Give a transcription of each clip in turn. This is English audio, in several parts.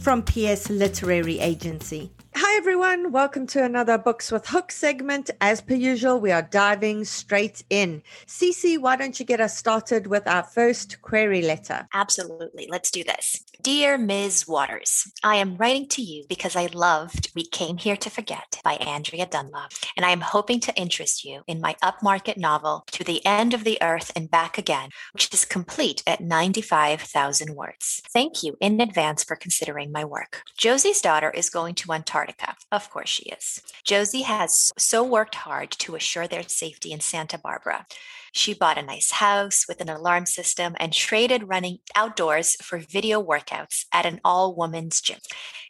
from PS Literary Agency. Everyone. Welcome to another Books with Hook segment. As per usual, we are diving straight in. Cece, why don't you get us started with our first query letter? Absolutely. Let's do this. Dear Ms. Watters, I am writing to you because I loved We Came Here to Forget by Andrea Dunlop, and I am hoping to interest you in my upmarket novel, To the End of the Earth and Back Again, which is complete at 95,000 words. Thank you in advance for considering my work. Josie's daughter is going to Antarctica. Of course she is. Josie has so worked hard to assure their safety in Santa Barbara. She bought a nice house with an alarm system and traded running outdoors for video workouts at an all woman's gym.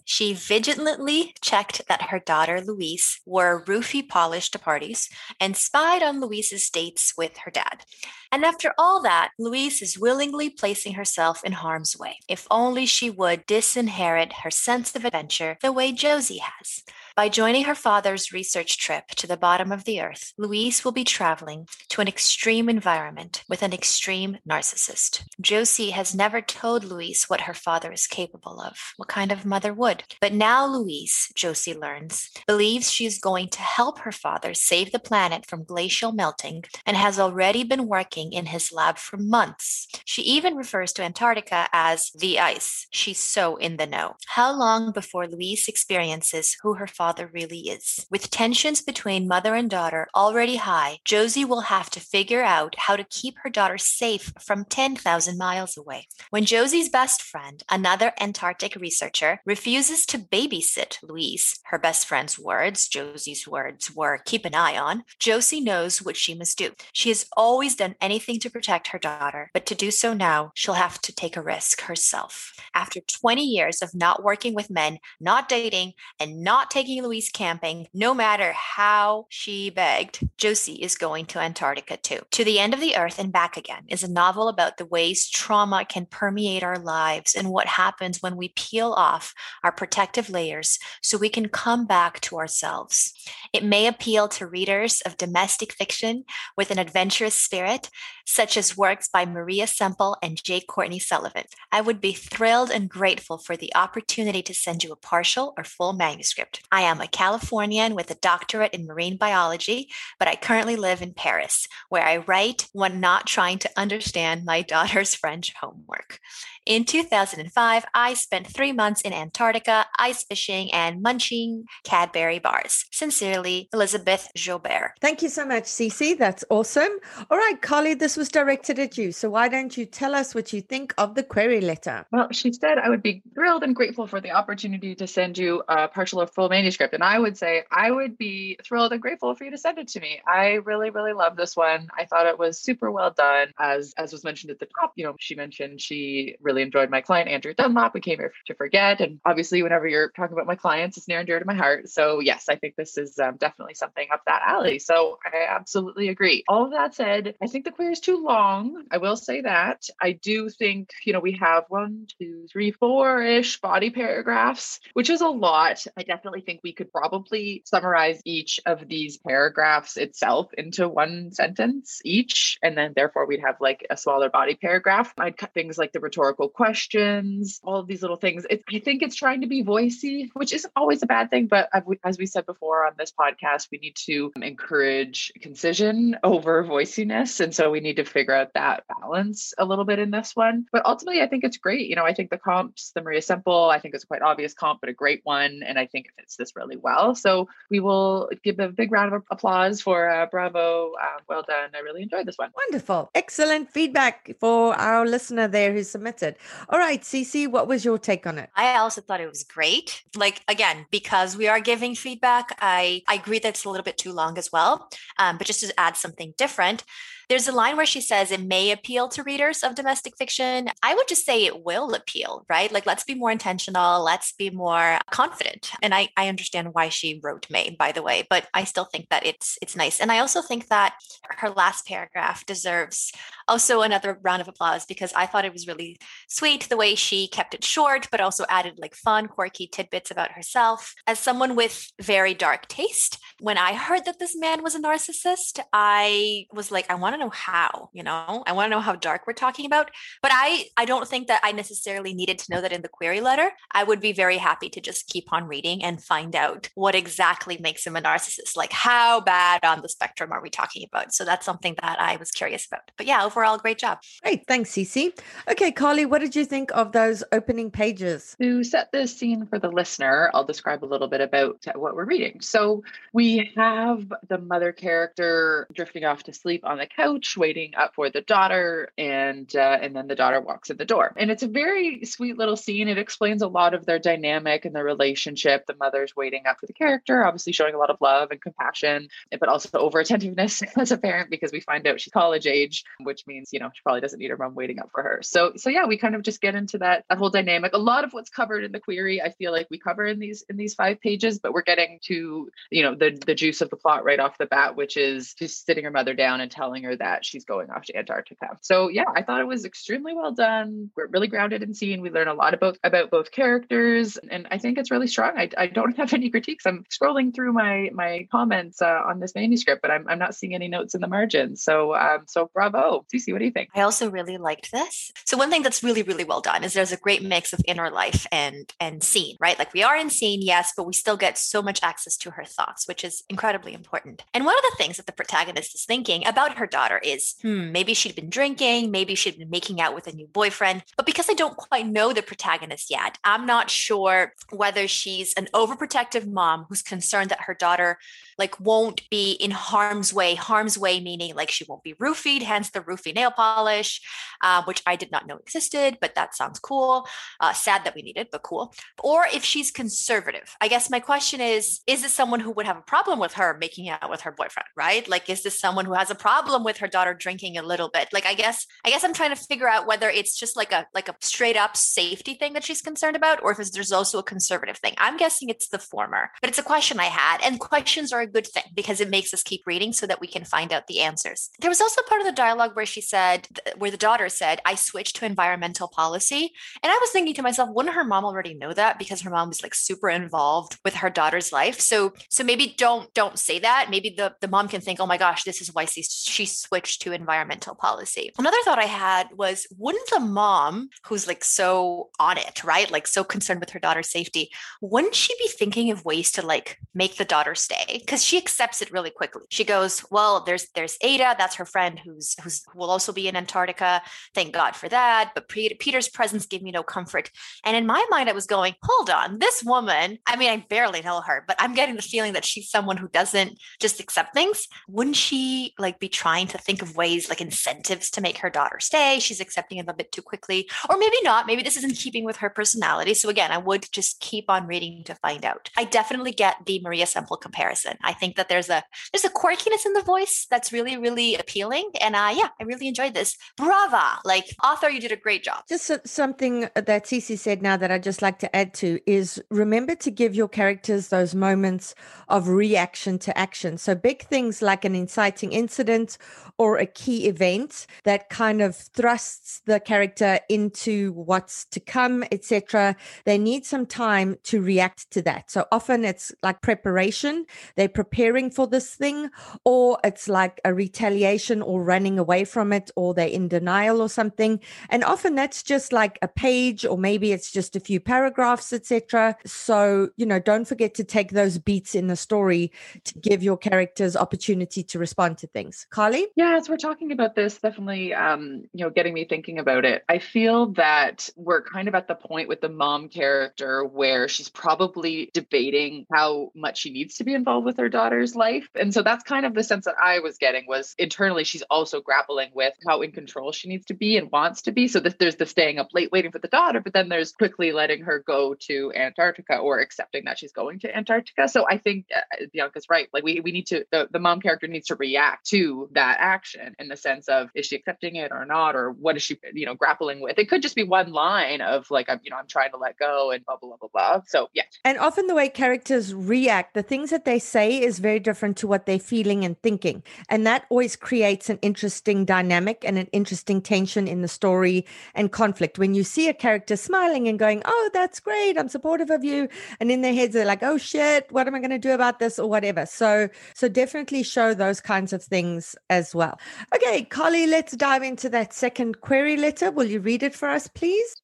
She vigilantly checked that her daughter Louise wore roofie polished to parties and spied on Louise's dates with her dad. And after all that, Louise is willingly placing herself in harm's way. If only she would disinherit her sense of adventure the way Josie has. By joining her father's research trip to the bottom of the earth, Louise will be traveling to an extreme environment with an extreme narcissist. Josie has never told Louise what her father is capable of. What kind of mother would? But now Louise, Josie learns, believes she is going to help her father save the planet from glacial melting and has already been working in his lab for months. She even refers to Antarctica as the ice. She's so in the know. How long before Louise experiences who her father really is? With tensions between mother and daughter already high, Josie will have to figure out how to keep her daughter safe from 10,000 miles away. When Josie's best friend, another Antarctic researcher, refuses to babysit Louise, her best friend's words, Josie's words were keep an eye on, Josie knows what she must do. She has always done anything to protect her daughter, but to do so now, she'll have to take a risk herself. After 20 years of not working with men, not dating, and not taking Louise camping, no matter how she begged, Josie is going to Antarctica too. To the End of the Earth and Back Again is a novel about the ways trauma can permeate our lives and what happens when we peel off our protective layers so we can come back to ourselves. It may appeal to readers of domestic fiction with an adventurous spirit, such as works by Maria Semple and J. Courtney Sullivan. I would be thrilled and grateful for the opportunity to send you a partial or full manuscript. I am a Californian with a doctorate in marine biology, but I currently live in Paris, where I write when not trying to understand my daughter's French homework. In 2005, I spent three months in Antarctica ice fishing and munching Cadbury bars. Sincerely, Elizabeth Joubert. Thank you so much, Cece. That's awesome. All right, Carly, this was directed at you. So why don't you tell us what you think of the query letter? Well, she said I would be thrilled and grateful for the opportunity to send you a partial or full manuscript. And I would say I would be thrilled and grateful for you to send it to me. I really, really love this one. I thought it was super well done. As as was mentioned at the top, you know, she mentioned she really enjoyed my client, Andrea Dunlop. We came here to forget. And obviously, whenever you're talking about my clients, it's near and dear to my heart. So, yes, I think this is um, definitely something up that alley. So, I absolutely agree. All of that said, I think the query too long. I will say that. I do think, you know, we have one, two, three, four ish body paragraphs, which is a lot. I definitely think we could probably summarize each of these paragraphs itself into one sentence each. And then, therefore, we'd have like a smaller body paragraph. I'd cut things like the rhetorical questions, all of these little things. It, I think it's trying to be voicey, which isn't always a bad thing. But as we said before on this podcast, we need to encourage concision over voiciness. And so we need to figure out that balance a little bit in this one. But ultimately, I think it's great. You know, I think the comps, the Maria Semple, I think it's a quite obvious comp, but a great one. And I think it fits this really well. So we will give a big round of applause for uh, Bravo. Uh, well done. I really enjoyed this one. Wonderful. Excellent feedback for our listener there who submitted. All right, Cece, what was your take on it? I also thought it was great. Like again, because we are giving feedback, I I agree that it's a little bit too long as well. Um, but just to add something different, there's a line where she says it may appeal to readers of domestic fiction. I would just say it will appeal, right? Like, let's be more intentional. Let's be more confident. And I, I understand why she wrote May, by the way, but I still think that it's it's nice. And I also think that her last paragraph deserves also another round of applause because I thought it was really sweet the way she kept it short, but also added like fun, quirky tidbits about herself. As someone with very dark taste, when I heard that this man was a narcissist, I was like, I want to know how, you know, I want to know how dark we're talking about. But I, I don't think that I necessarily needed to know that in the query letter. I would be very happy to just keep on reading and find out what exactly makes him a narcissist. Like, how bad on the spectrum are we talking about? So that's something that I was curious about. But yeah, overall, great job. Great. Thanks, Cece. Okay, Carly, what did you think of those opening pages? To set the scene for the listener, I'll describe a little bit about what we're reading. So we have the mother character drifting off to sleep on the couch couch waiting up for the daughter and uh, and then the daughter walks in the door. And it's a very sweet little scene. It explains a lot of their dynamic and their relationship the mother's waiting up for the character obviously showing a lot of love and compassion but also over attentiveness as a parent because we find out she's college age which means you know she probably doesn't need her mom waiting up for her. So so yeah we kind of just get into that that whole dynamic. A lot of what's covered in the query i feel like we cover in these in these five pages but we're getting to you know the the juice of the plot right off the bat which is just sitting her mother down and telling her that she's going off to Antarctica. So yeah, I thought it was extremely well done. We're really grounded in scene. We learn a lot about about both characters, and I think it's really strong. I, I don't have any critiques. I'm scrolling through my my comments uh, on this manuscript, but I'm, I'm not seeing any notes in the margins. So um, so bravo, Cece. What do you think? I also really liked this. So one thing that's really really well done is there's a great mix of inner life and and scene, right? Like we are in scene, yes, but we still get so much access to her thoughts, which is incredibly important. And one of the things that the protagonist is thinking about her daughter is, hmm, maybe she'd been drinking, maybe she'd been making out with a new boyfriend. But because I don't quite know the protagonist yet, I'm not sure whether she's an overprotective mom who's concerned that her daughter like won't be in harm's way. Harm's way meaning like she won't be roofied, hence the roofie nail polish, uh, which I did not know existed, but that sounds cool. Uh, sad that we need it, but cool. Or if she's conservative. I guess my question is: Is this someone who would have a problem with her making out with her boyfriend? Right? Like, is this someone who has a problem with her daughter drinking a little bit? Like, I guess I guess I'm trying to figure out whether it's just like a like a straight up safety thing that she's concerned about, or if there's also a conservative thing. I'm guessing it's the former, but it's a question I had, and questions are a good thing because it makes us keep reading so that we can find out the answers. There was also part of the dialogue where she said, where the daughter said, I switched to environmental policy. And I was thinking to myself, wouldn't her mom already know that because her mom was like super involved with her daughter's life? So, so maybe don't, don't say that. Maybe the, the mom can think, oh my gosh, this is why she's, she's switch to environmental policy. Another thought I had was wouldn't the mom, who's like so on it, right? Like so concerned with her daughter's safety, wouldn't she be thinking of ways to like make the daughter stay? Because she accepts it really quickly. She goes, Well, there's there's Ada, that's her friend who's who's will also be in Antarctica. Thank God for that. But Peter's presence gave me no comfort. And in my mind, I was going, hold on, this woman, I mean, I barely know her, but I'm getting the feeling that she's someone who doesn't just accept things. Wouldn't she like be trying to think of ways like incentives to make her daughter stay? She's accepting it a bit too quickly. Or maybe not. Maybe this is in keeping with her personality. So again, I would just keep on reading to find out. I definitely get the Maria Semple comparison. I think that there's a there's a quirkiness in the voice that's really, really appealing. And uh yeah, I really enjoyed this. Brava. Like author, you did a great job. Just something that Cece said now that I'd just like to add to is remember to give your characters those moments of reaction to action. So big things like an inciting incident or a key event that kind of thrusts the character into what's to come, etc. They need some time to react to that. So often it's like preparation. They're preparing for this thing, or it's like a retaliation or running away from it, or they're in denial or something. And often that's just like a page, or maybe it's just a few paragraphs, etc. So, you know, don't forget to take those beats in the story to give your characters opportunity to respond to things. Carly? Yeah, as we're talking about this, definitely um, you know, getting me thinking about it. I feel that we're kind of at the point with the mom character where she's probably debating how much she needs to be involved with her daughter's life. And so that's kind of the sense that I was getting was internally she's also grappling with how in control she needs to be and wants to be. So this, there's the staying up late waiting for the daughter, but then there's quickly letting her go to Antarctica or accepting that she's going to Antarctica. So I think uh, Bianca's right. Like we we need to the, the mom character needs to react to that action in the sense of is she accepting it or not or what is she you know grappling with. It could just be one line of like I'm you know I'm trying to let go and blah blah blah blah. So yeah. And often the way characters react, the things that they say is very different to what they're feeling and thinking, and that always creates an interesting dynamic and an interesting tension in the story and conflict. When you see a character smiling and going, "Oh, that's great. I'm supportive of you," and in their heads they're like, "Oh shit, what am I going to do about this?" or whatever. So, so definitely show those kinds of things as well. Okay, Carly, let's dive into that second query letter. Will you read it for us, please?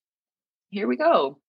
Here we go.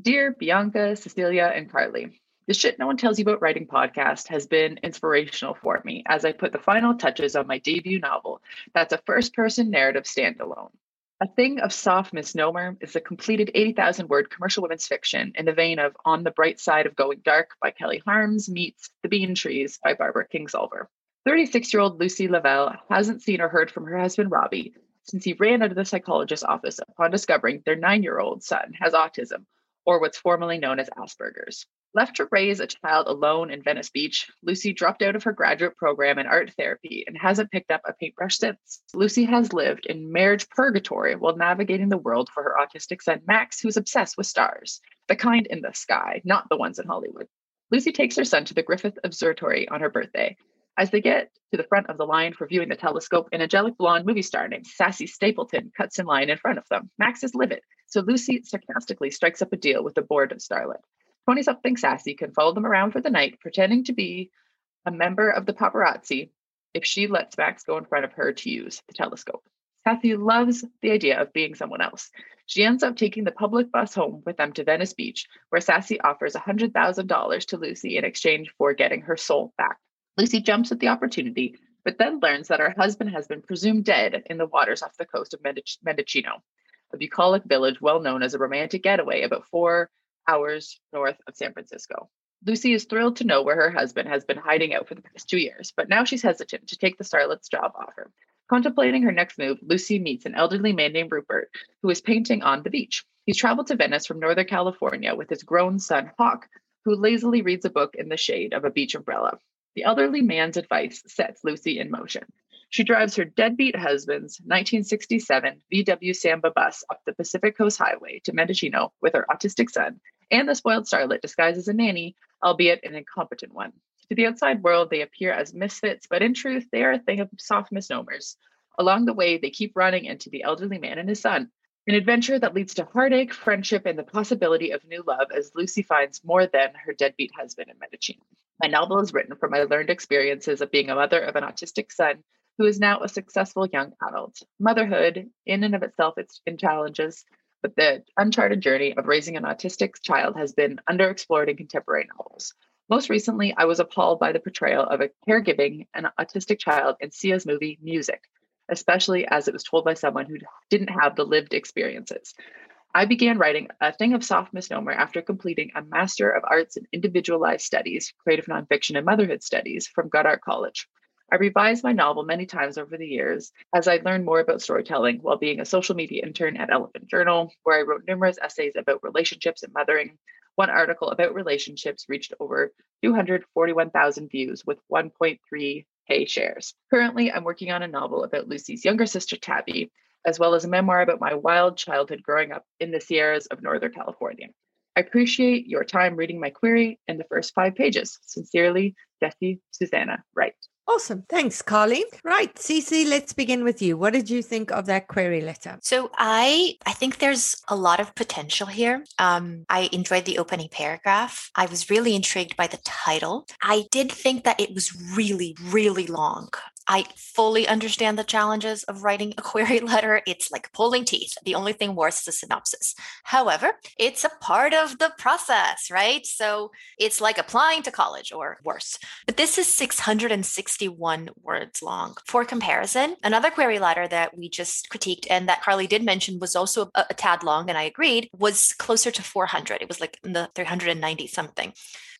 Dear Bianca, Cecilia, and Carly, the Shit No One Tells You About Writing podcast has been inspirational for me as I put the final touches on my debut novel that's a first person narrative standalone. A Thing of Soft Misnomer is a completed 80,000 word commercial women's fiction in the vein of On the Bright Side of Going Dark by Kelly Harms meets The Bean Trees by Barbara Kingsolver. 36 year old Lucy Lavelle hasn't seen or heard from her husband Robbie since he ran out of the psychologist's office upon discovering their nine year old son has autism, or what's formerly known as Asperger's. Left to raise a child alone in Venice Beach, Lucy dropped out of her graduate program in art therapy and hasn't picked up a paintbrush since. Lucy has lived in marriage purgatory while navigating the world for her autistic son Max, who's obsessed with stars, the kind in the sky, not the ones in Hollywood. Lucy takes her son to the Griffith Observatory on her birthday. As they get to the front of the line for viewing the telescope, an angelic blonde movie star named Sassy Stapleton cuts in line in front of them. Max is livid, so Lucy sarcastically strikes up a deal with the bored Starlet. 20 something Sassy can follow them around for the night, pretending to be a member of the paparazzi if she lets Max go in front of her to use the telescope. Sassy loves the idea of being someone else. She ends up taking the public bus home with them to Venice Beach, where Sassy offers $100,000 to Lucy in exchange for getting her soul back. Lucy jumps at the opportunity, but then learns that her husband has been presumed dead in the waters off the coast of Mendocino, a bucolic village well known as a romantic getaway about four hours north of San Francisco. Lucy is thrilled to know where her husband has been hiding out for the past two years, but now she's hesitant to take the starlet's job offer. Contemplating her next move, Lucy meets an elderly man named Rupert who is painting on the beach. He's traveled to Venice from Northern California with his grown son, Hawk, who lazily reads a book in the shade of a beach umbrella. The elderly man's advice sets Lucy in motion. She drives her deadbeat husband's 1967 VW Samba bus up the Pacific Coast Highway to Mendocino with her autistic son and the spoiled starlet disguised as a nanny, albeit an incompetent one. To the outside world, they appear as misfits, but in truth, they are a thing of soft misnomers. Along the way, they keep running into the elderly man and his son, an adventure that leads to heartache, friendship, and the possibility of new love as Lucy finds more than her deadbeat husband in Mendocino. My novel is written from my learned experiences of being a mother of an autistic son who is now a successful young adult. Motherhood, in and of itself, it's in challenges, but the uncharted journey of raising an autistic child has been underexplored in contemporary novels. Most recently, I was appalled by the portrayal of a caregiving an autistic child in Sia's movie Music, especially as it was told by someone who didn't have the lived experiences. I began writing a thing of soft misnomer after completing a Master of Arts in Individualized Studies, Creative Nonfiction and Motherhood Studies from Goddard College. I revised my novel many times over the years as I learned more about storytelling while being a social media intern at Elephant Journal, where I wrote numerous essays about relationships and mothering. One article about relationships reached over 241,000 views with 1.3k shares. Currently, I'm working on a novel about Lucy's younger sister, Tabby, as well as a memoir about my wild childhood growing up in the Sierras of Northern California. I appreciate your time reading my query in the first five pages. Sincerely, Jessie Susanna Wright. Awesome. Thanks, Carly. Right, Cece, let's begin with you. What did you think of that query letter? So I I think there's a lot of potential here. Um, I enjoyed the opening paragraph. I was really intrigued by the title. I did think that it was really, really long. I fully understand the challenges of writing a query letter. It's like pulling teeth. The only thing worse is a synopsis. However, it's a part of the process, right? So it's like applying to college or worse. But this is 661 words long. For comparison, another query letter that we just critiqued and that Carly did mention was also a, a tad long, and I agreed, was closer to 400. It was like in the 390 something.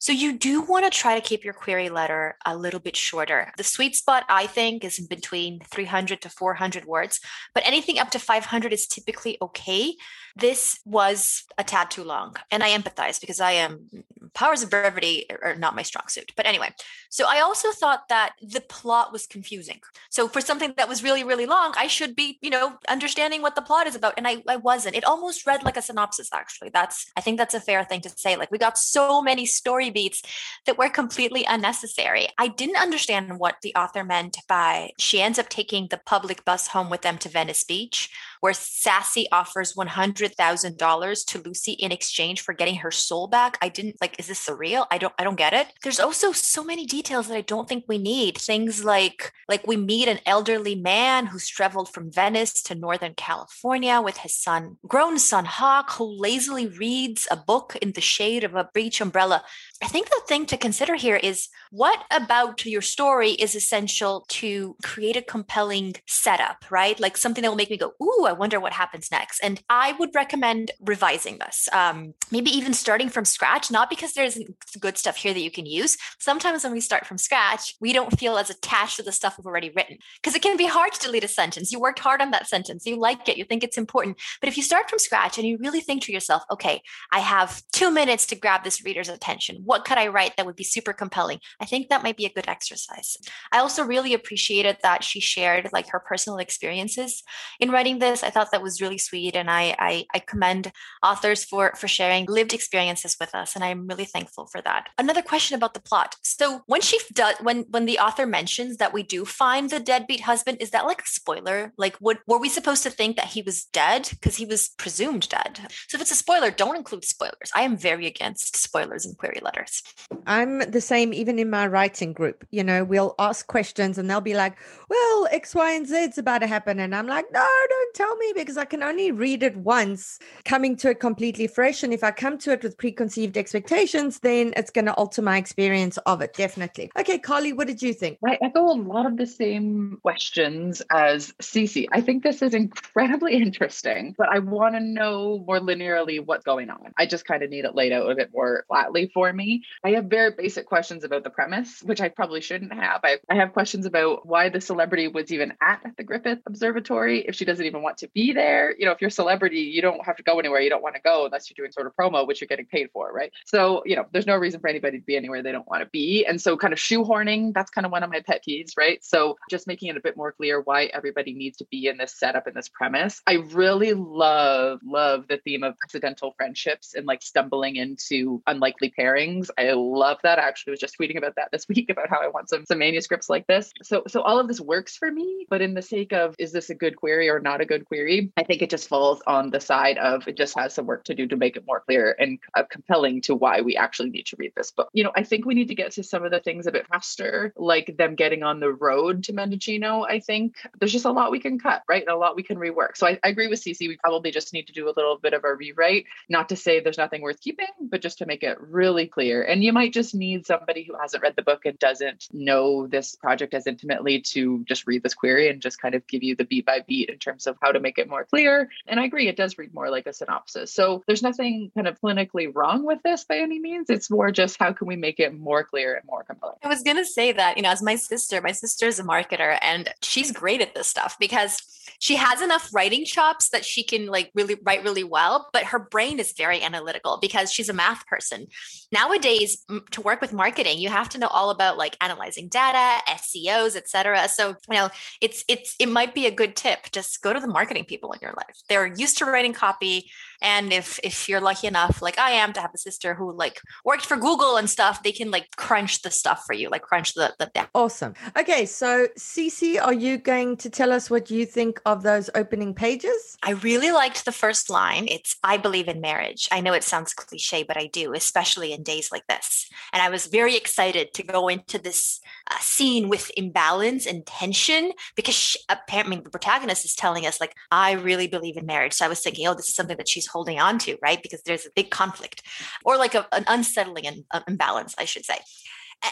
So you do want to try to keep your query letter a little bit shorter. The sweet spot, I think, is in between 300 to 400 words, but anything up to 500 is typically okay. This was a tad too long, and I empathize because I am powers of brevity are not my strong suit. But anyway, so I also thought that the plot was confusing. So for something that was really, really long, I should be, you know, understanding what the plot is about. And I, I wasn't. It almost read like a synopsis, actually. That's, I think that's a fair thing to say. Like we got so many story beats that were completely unnecessary. I didn't understand what the author meant by she ends up taking the public bus home with them to Venice Beach, where Sassy offers $100,000 to Lucy in exchange for getting her soul back. I didn't like, is this surreal? I don't, I don't get it. There's also so many details that I don't think we need. Things like, like we meet an elderly man who's traveled from Venice to Northern California with his son, grown son Hawk, who lazily reads a book in the shade of a beach umbrella. I think the thing to consider here is what about your story is essential to create a compelling setup, right? Like something that will make me go, ooh, I wonder what happens next. And I would recommend revising this, um, maybe even starting from scratch, not because there's good stuff here that you can use. Sometimes when we start from scratch, we don't feel as attached to the stuff we've already written because it can be hard to delete a sentence. You worked hard on that sentence, you like it, you think it's important. But if you start from scratch and you really think to yourself, okay, I have two minutes to grab this reader's attention. What could I write that would be super compelling? I think that might be a good exercise. I also really appreciated that she shared like her personal experiences in writing this. I thought that was really sweet, and I I, I commend authors for for sharing lived experiences with us, and I'm really thankful for that. Another question about the plot. So when she does when when the author mentions that we do find the deadbeat husband, is that like a spoiler? Like, would were we supposed to think that he was dead because he was presumed dead? So if it's a spoiler, don't include spoilers. I am very against spoilers in query letters. I'm the same even in my writing group. You know, we'll ask questions and they'll be like, well, X, Y, and Z is about to happen. And I'm like, no, don't tell me because I can only read it once, coming to it completely fresh. And if I come to it with preconceived expectations, then it's going to alter my experience of it. Definitely. Okay, Carly, what did you think? I echo a lot of the same questions as Cece. I think this is incredibly interesting, but I want to know more linearly what's going on. I just kind of need it laid out a bit more flatly for me. I have very basic questions about the premise, which I probably shouldn't have. I, I have questions about why the celebrity was even at the Griffith Observatory if she doesn't even want to be there. You know, if you're a celebrity, you don't have to go anywhere you don't want to go unless you're doing sort of promo, which you're getting paid for, right? So, you know, there's no reason for anybody to be anywhere they don't want to be. And so, kind of shoehorning, that's kind of one of my pet peeves, right? So, just making it a bit more clear why everybody needs to be in this setup in this premise. I really love, love the theme of accidental friendships and like stumbling into unlikely pairings. I love that. I actually was just tweeting about that this week about how I want some some manuscripts like this. So so all of this works for me, but in the sake of is this a good query or not a good query, I think it just falls on the side of it just has some work to do to make it more clear and uh, compelling to why we actually need to read this book. You know, I think we need to get to some of the things a bit faster, like them getting on the road to Mendocino. I think there's just a lot we can cut, right? And a lot we can rework. So I, I agree with Cece. We probably just need to do a little bit of a rewrite, not to say there's nothing worth keeping, but just to make it really clear. And you might just need somebody who hasn't read the book and doesn't know this project as intimately to just read this query and just kind of give you the beat by beat in terms of how to make it more clear. And I agree, it does read more like a synopsis. So there's nothing kind of clinically wrong with this by any means. It's more just how can we make it more clear and more compelling. I was going to say that, you know, as my sister, my sister is a marketer and she's great at this stuff because she has enough writing chops that she can like really write really well, but her brain is very analytical because she's a math person. Nowadays, to work with marketing, you have to know all about like analyzing data, SEOs, etc. So, you know, it's it's it might be a good tip. Just go to the marketing people in your life. They're used to writing copy. And if if you're lucky enough, like I am, to have a sister who like worked for Google and stuff, they can like crunch the stuff for you, like crunch the the. Awesome. Okay, so Cece, are you going to tell us what you think of those opening pages? I really liked the first line. It's I believe in marriage. I know it sounds cliche, but I do, especially in days like this. And I was very excited to go into this uh, scene with imbalance and tension because she, apparently the protagonist is telling us like I really believe in marriage. So I was thinking, oh, this is something that she's holding on to, right? Because there's a big conflict or like a, an unsettling uh, imbalance, I should say.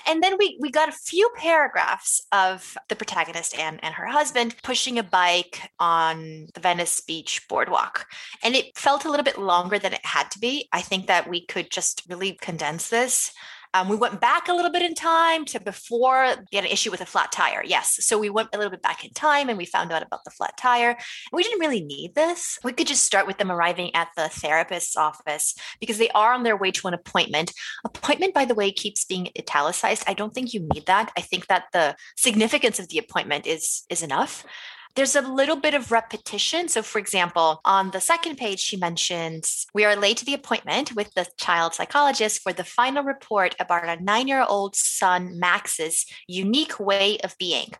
And then we we got a few paragraphs of the protagonist and and her husband pushing a bike on the Venice Beach boardwalk. And it felt a little bit longer than it had to be. I think that we could just really condense this um, we went back a little bit in time to before they had an issue with a flat tire. Yes. So we went a little bit back in time and we found out about the flat tire. We didn't really need this. We could just start with them arriving at the therapist's office because they are on their way to an appointment. Appointment, by the way, keeps being italicized. I don't think you need that. I think that the significance of the appointment is is enough there's a little bit of repetition. So, for example, on the second page, she mentions we are late to the appointment with the child psychologist for the final report about our nine year old son, Max's unique way of being.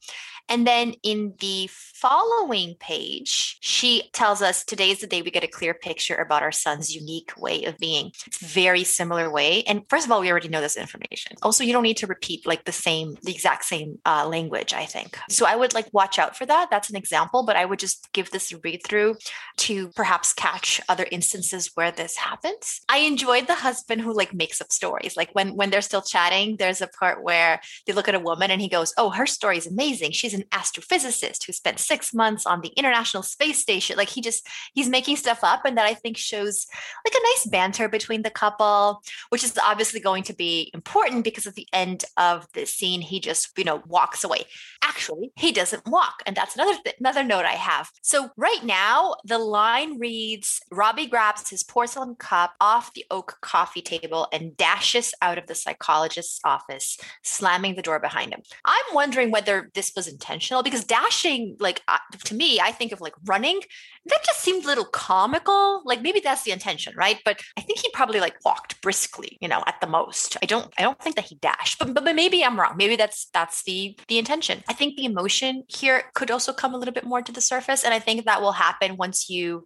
And then in the following page, she tells us today is the day we get a clear picture about our son's unique way of being. It's very similar way. And first of all, we already know this information. Also, you don't need to repeat like the same, the exact same uh, language, I think. So I would like watch out for that. That's an example, but I would just give this read through to perhaps catch other instances where this happens. I enjoyed the husband who like makes up stories. Like when when they're still chatting, there's a part where they look at a woman and he goes, "Oh, her story is amazing. She's an astrophysicist who spent 6 months on the International Space Station." Like he just he's making stuff up and that I think shows like a nice banter between the couple, which is obviously going to be important because at the end of the scene he just, you know, walks away. Actually, he doesn't walk, and that's another th- another note I have. So right now, the line reads Robbie grabs his porcelain cup off the oak coffee table and dashes out of the psychologist's office, slamming the door behind him. I'm wondering whether this was intentional because dashing, like uh, to me, I think of like running. That just seemed a little comical. Like maybe that's the intention, right? But I think he probably like walked briskly, you know, at the most. I don't, I don't think that he dashed, but, but, but maybe I'm wrong. Maybe that's that's the the intention. I think the emotion here could also come a little bit more to the surface, and I think that will happen once you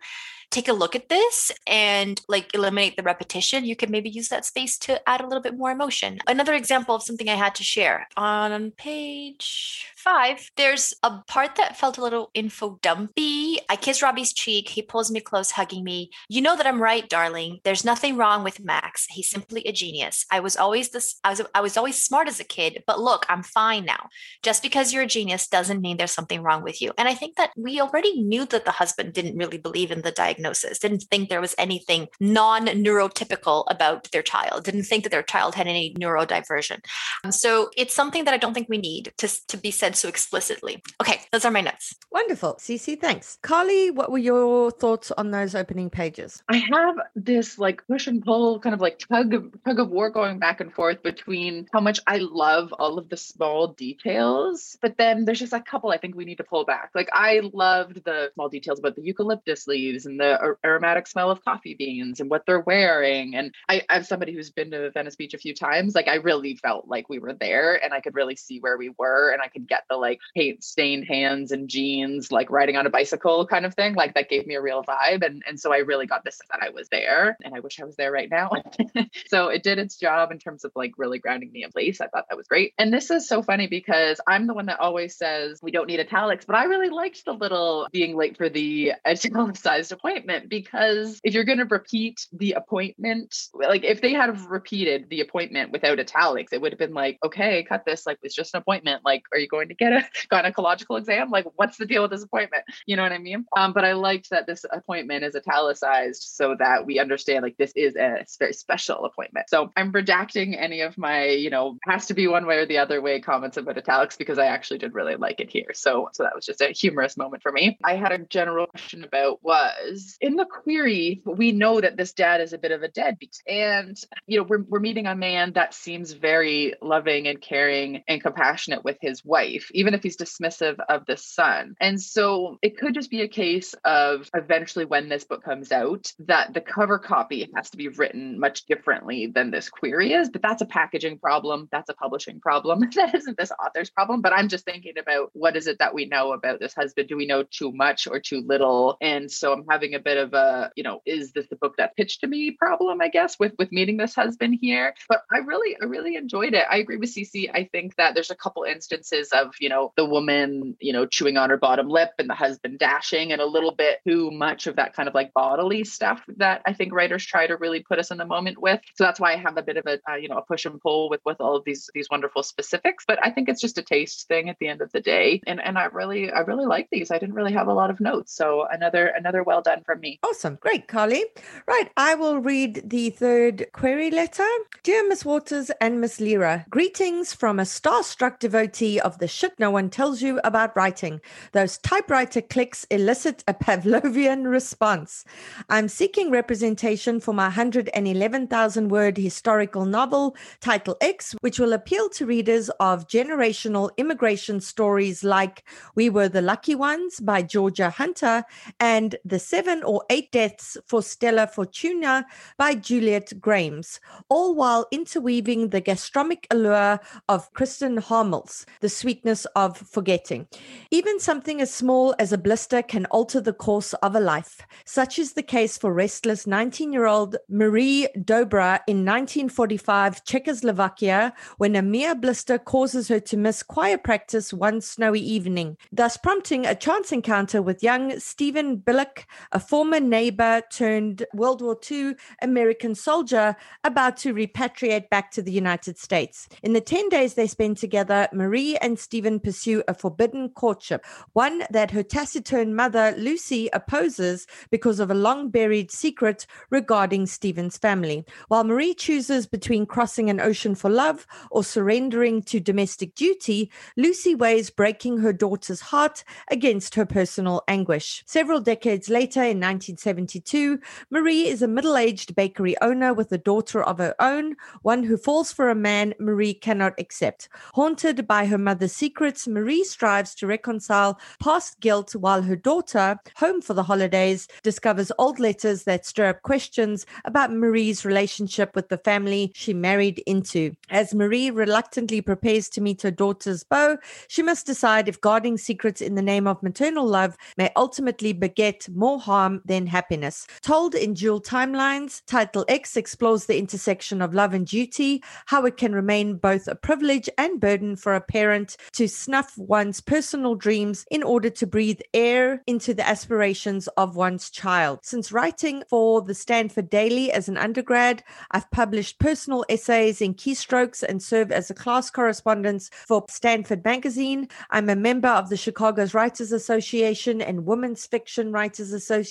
take a look at this and like eliminate the repetition, you can maybe use that space to add a little bit more emotion. Another example of something I had to share on page five, there's a part that felt a little info dumpy. I kiss Robbie's cheek. He pulls me close, hugging me. You know that I'm right, darling. There's nothing wrong with Max. He's simply a genius. I was always this. I was I was always smart as a kid, but look, I'm fine now. Just because you're a genius doesn't mean there's something wrong with you. And I think that we already knew that the husband didn't really believe in the diagnosis. Didn't think there was anything non-neurotypical about their child. Didn't think that their child had any neurodiversion. Um, so it's something that I don't think we need to to be said so explicitly. Okay, those are my notes. Wonderful. Cece, thanks. Carly, what were your thoughts on those opening pages? I have this like push and pull kind of like tug of tug of war going back and forth between how much I love all of the small details, but then there's just a couple I think we need to pull back. Like I loved the small details about the eucalyptus leaves and the the aromatic smell of coffee beans and what they're wearing. And I, I'm somebody who's been to Venice Beach a few times. Like I really felt like we were there and I could really see where we were and I could get the like paint stained hands and jeans, like riding on a bicycle kind of thing. Like that gave me a real vibe. And, and so I really got this that I was there and I wish I was there right now. so it did its job in terms of like really grounding me in place. I thought that was great. And this is so funny because I'm the one that always says we don't need italics, but I really liked the little being late for the italicized appointment because if you're going to repeat the appointment, like if they had repeated the appointment without italics, it would have been like, okay, cut this. Like it's just an appointment. Like, are you going to get a gynecological exam? Like, what's the deal with this appointment? You know what I mean? Um, but I liked that this appointment is italicized so that we understand like this is a very special appointment. So I'm redacting any of my, you know, has to be one way or the other way comments about italics because I actually did really like it here. So so that was just a humorous moment for me. I had a general question about was in the query, we know that this dad is a bit of a deadbeat. And, you know, we're, we're meeting a man that seems very loving and caring and compassionate with his wife, even if he's dismissive of the son. And so it could just be a case of eventually when this book comes out, that the cover copy has to be written much differently than this query is. But that's a packaging problem. That's a publishing problem. that isn't this author's problem. But I'm just thinking about what is it that we know about this husband? Do we know too much or too little? And so I'm having a bit of a, you know, is this the book that pitched to me problem, I guess, with with meeting this husband here. But I really, I really enjoyed it. I agree with Cece. I think that there's a couple instances of, you know, the woman, you know, chewing on her bottom lip and the husband dashing and a little bit too much of that kind of like bodily stuff that I think writers try to really put us in the moment with. So that's why I have a bit of a, uh, you know, a push and pull with with all of these these wonderful specifics. But I think it's just a taste thing at the end of the day. And and I really, I really like these. I didn't really have a lot of notes. So another another well done from me. Awesome. Great, Carly. Right. I will read the third query letter. Dear Miss Watters and Miss Lyra, greetings from a starstruck devotee of the shit no one tells you about writing. Those typewriter clicks elicit a Pavlovian response. I'm seeking representation for my 111,000 word historical novel, Title X, which will appeal to readers of generational immigration stories like We Were the Lucky Ones by Georgia Hunter and The Seven or Eight Deaths for Stella Fortuna by Juliet Grames, all while interweaving the gastronomic allure of Kristen Harmel's, the sweetness of forgetting. Even something as small as a blister can alter the course of a life. Such is the case for restless 19 year old Marie Dobra in 1945 Czechoslovakia when a mere blister causes her to miss choir practice one snowy evening, thus prompting a chance encounter with young Stephen Billick, a former neighbor turned World War II American soldier about to repatriate back to the United States. In the 10 days they spend together, Marie and Stephen pursue a forbidden courtship, one that her taciturn mother, Lucy, opposes because of a long buried secret regarding Stephen's family. While Marie chooses between crossing an ocean for love or surrendering to domestic duty, Lucy weighs breaking her daughter's heart against her personal anguish. Several decades later, in 1972, Marie is a middle aged bakery owner with a daughter of her own, one who falls for a man Marie cannot accept. Haunted by her mother's secrets, Marie strives to reconcile past guilt while her daughter, home for the holidays, discovers old letters that stir up questions about Marie's relationship with the family she married into. As Marie reluctantly prepares to meet her daughter's beau, she must decide if guarding secrets in the name of maternal love may ultimately beget more harm than happiness. Told in dual timelines, Title X explores the intersection of love and duty, how it can remain both a privilege and burden for a parent to snuff one's personal dreams in order to breathe air into the aspirations of one's child. Since writing for the Stanford Daily as an undergrad, I've published personal essays in keystrokes and serve as a class correspondent for Stanford Magazine. I'm a member of the Chicago's Writers Association and Women's Fiction Writers Association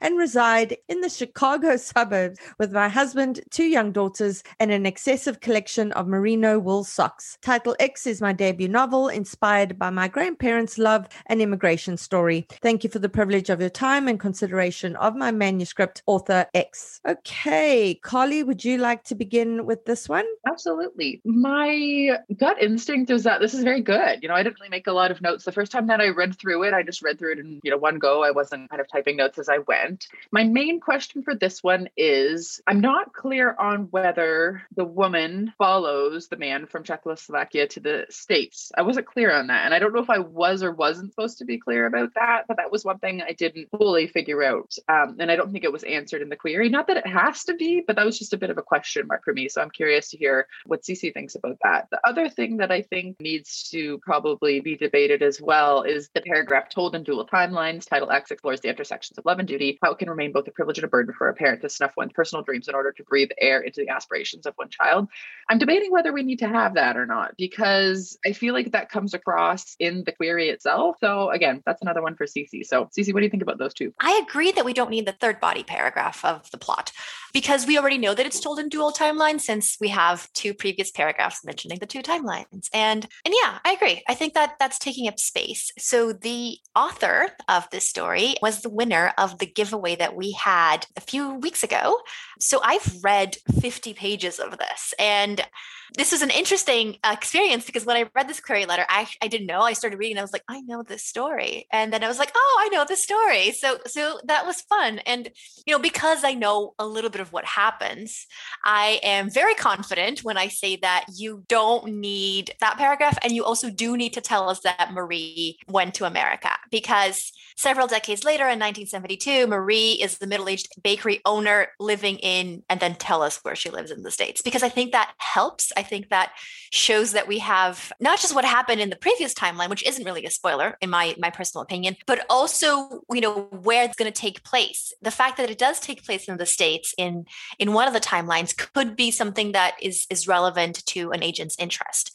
and reside in the Chicago suburbs with my husband, two young daughters, and an excessive collection of merino wool socks. Title X is my debut novel inspired by my grandparents' love and immigration story. Thank you for the privilege of your time and consideration of my manuscript, Author X. Okay, Carly, would you like to begin with this one? Absolutely. My gut instinct is that this is very good. You know, I didn't really make a lot of notes. The first time that I read through it, I just read through it in, you know, one go. I wasn't kind of typing notes as I went. My main question for this one is I'm not clear on whether the woman follows the man from Czechoslovakia to the States. I wasn't clear on that. And I don't know if I was or wasn't supposed to be clear about that, but that was one thing I didn't fully figure out. Um, and I don't think it was answered in the query. Not that it has to be, but that was just a bit of a question mark for me. So I'm curious to hear what Cece thinks about that. The other thing that I think needs to probably be debated as well is the paragraph told in dual timelines. Title X explores the of love and duty, how it can remain both a privilege and a burden for a parent to snuff one's personal dreams in order to breathe air into the aspirations of one child. I'm debating whether we need to have that or not because I feel like that comes across in the query itself. So again, that's another one for Cece. So Cece, what do you think about those two? I agree that we don't need the third body paragraph of the plot because we already know that it's told in dual timelines since we have two previous paragraphs mentioning the two timelines. And and yeah, I agree. I think that that's taking up space. So the author of this story was the winner of the giveaway that we had a few weeks ago. So I've read 50 pages of this and this was an interesting uh, experience because when I read this query letter, I, I didn't know. I started reading. And I was like, I know this story, and then I was like, oh, I know this story. So so that was fun, and you know because I know a little bit of what happens, I am very confident when I say that you don't need that paragraph, and you also do need to tell us that Marie went to America because several decades later in 1972, Marie is the middle-aged bakery owner living in, and then tell us where she lives in the states because I think that helps. I think that shows that we have not just what happened in the previous timeline, which isn't really a spoiler in my my personal opinion, but also you know where it's going to take place. The fact that it does take place in the states in in one of the timelines could be something that is is relevant to an agent's interest.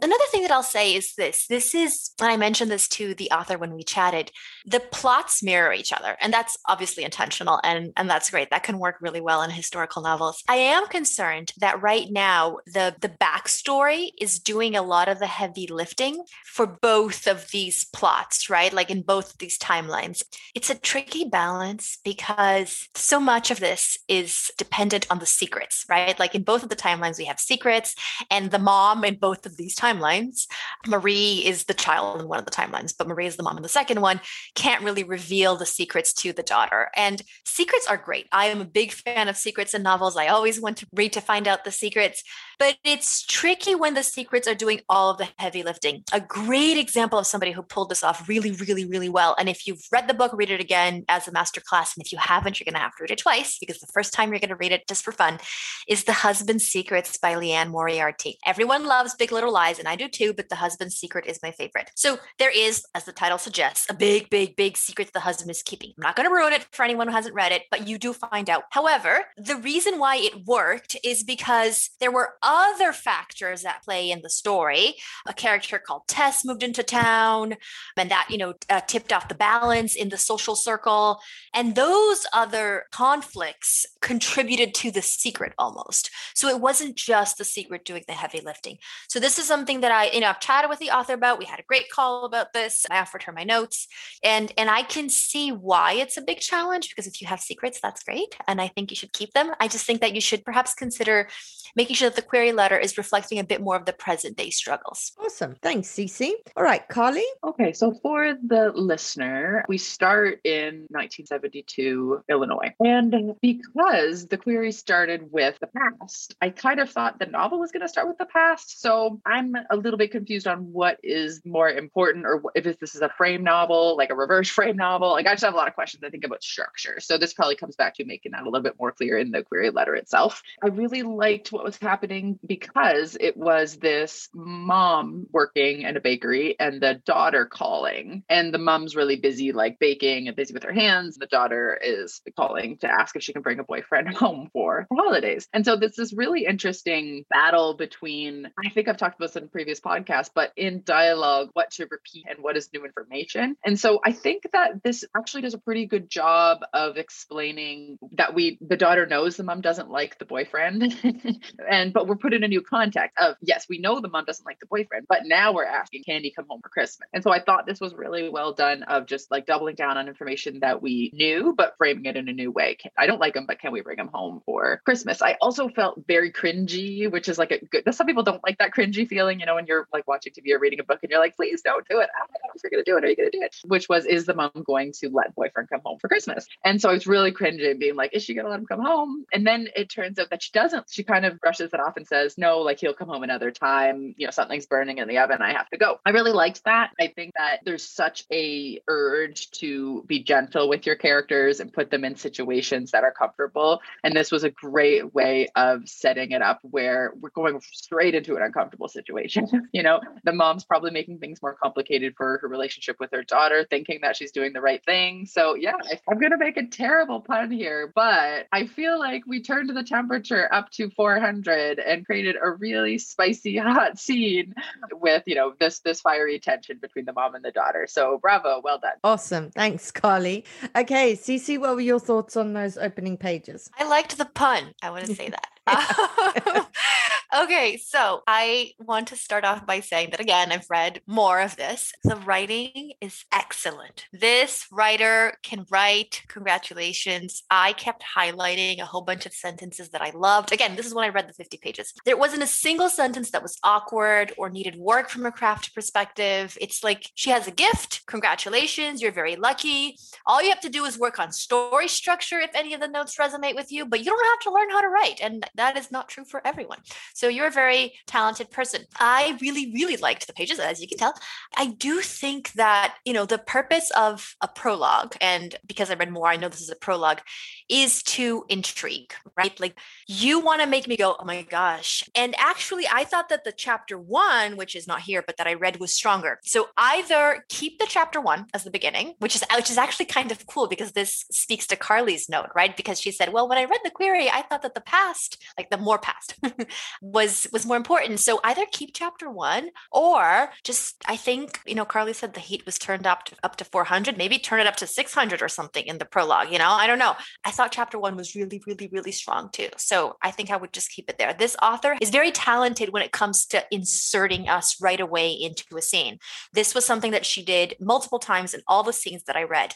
Another thing that I'll say is this this is, and I mentioned this to the author when we chatted, the plots mirror each other. And that's obviously intentional. And, and that's great. That can work really well in historical novels. I am concerned that right now, the, the backstory is doing a lot of the heavy lifting for both of these plots, right? Like in both of these timelines. It's a tricky balance because so much of this is dependent on the secrets, right? Like in both of the timelines, we have secrets, and the mom in both of these timelines. Marie is the child in one of the timelines, but Marie is the mom in the second one, can't really reveal the secrets to the daughter. And secrets are great. I am a big fan of secrets in novels. I always want to read to find out the secrets, but it's tricky when the secrets are doing all of the heavy lifting. A great example of somebody who pulled this off really, really, really well. And if you've read the book, read it again as a master class. And if you haven't, you're going to have to read it twice because the first time you're going to read it just for fun is The Husband's Secrets by Liane Moriarty. Everyone loves Big Little Lies and I do too, but The Husband's Secret is my favorite. So there is, as the title suggests, a big, big, big secret the husband is keeping. I'm not going to ruin it for anyone who hasn't read it, but you do find out. However, the reason why it worked is because there were other factors at play in the story. A character called Tess moved into town, and that, you know, uh, tipped off the balance in the social circle. And those other conflicts contributed to the secret almost. So it wasn't just the secret doing the heavy lifting. So this is something that I, you know, I've chatted with the author about. We had a great call about this. I offered her my notes, and and I can see why it's a big challenge because if you have secrets, that's great, and I think you should keep them. I just think that you should perhaps consider making sure that the query letter is reflecting a bit more of the present day struggles. Awesome, thanks, Cece. All right, Carly. Okay, so for the listener, we start in 1972 Illinois, and because the query started with the past, I kind of thought the novel was going to start with the past. So I'm a little bit confused on what is more important or if this is a frame novel, like a reverse frame novel. Like I just have a lot of questions I think about structure. So this probably comes back to making that a little bit more clear in the query letter itself. I really liked what was happening because it was this mom working in a bakery and the daughter calling. And the mom's really busy like baking and busy with her hands. The daughter is calling to ask if she can bring a boyfriend home for holidays. And so this is really interesting battle between I think I've talked about this in previous podcasts, but in dialogue, what to repeat and what is new information. And so I think that this actually does a pretty good job of explaining that we, the daughter knows the mom doesn't like the boyfriend. and, but we're put in a new context of, yes, we know the mom doesn't like the boyfriend, but now we're asking, Candy come home for Christmas? And so I thought this was really well done of just like doubling down on information that we knew, but framing it in a new way. I don't like him, but can we bring him home for Christmas? I also felt very cringy, which is like a good, some people don't like that cringy feeling you know, when you're like watching TV or reading a book and you're like, please don't do it. Ah, I don't know if you're going to do it. Are you going to do it? Which was, is the mom going to let boyfriend come home for Christmas? And so I was really cringing, being like, is she going to let him come home? And then it turns out that she doesn't. She kind of brushes it off and says, no, like he'll come home another time. You know, something's burning in the oven. I have to go. I really liked that. I think that there's such a urge to be gentle with your characters and put them in situations that are comfortable. And this was a great way of setting it up where we're going straight into an uncomfortable situation. you know, the mom's probably making things more complicated for her relationship with her daughter, thinking that she's doing the right thing. So, yeah, I'm going to make a terrible pun here, but I feel like we turned the temperature up to 400 and created a really spicy, hot scene with, you know, this this fiery tension between the mom and the daughter. So, bravo, well done. Awesome. Thanks, Carly. Okay, Cece, what were your thoughts on those opening pages? I liked the pun. I want to say that. okay, so I want to start off by saying that again, I've read more of this. The writing is excellent. This writer can write. Congratulations. I kept highlighting a whole bunch of sentences that I loved. Again, this is when I read the 50 pages. There wasn't a single sentence that was awkward or needed work from a craft perspective. It's like she has a gift. Congratulations. You're very lucky. All you have to do is work on story structure if any of the notes resonate with you, but you don't have to learn how to write. And that is not true for everyone. So you're a very talented person. I really, really liked the pages, as you can tell. I do think that, you know, the purpose of a prologue, and because I read more, I know this is a prologue, is to intrigue, right? Like you want to make me go, oh my gosh. And actually, I thought that the chapter one, which is not here, but that I read was stronger. So either keep the chapter one as the beginning, which is which is actually kind of cool because this speaks to Carly's note, right? Because she said, well, when I read the query, I thought that the past, like the more past, was was more important. So either keep chapter one or just I think, you know, Carly said the heat was turned up to up to 400, maybe turn it up to 600 or something in the prologue, you know? I don't know. I thought chapter one was really, really, really strong too. So I think I would just keep it there. This author is very talented when it comes to inserting us right away into a scene. This was something that she did multiple times in all the scenes that I read.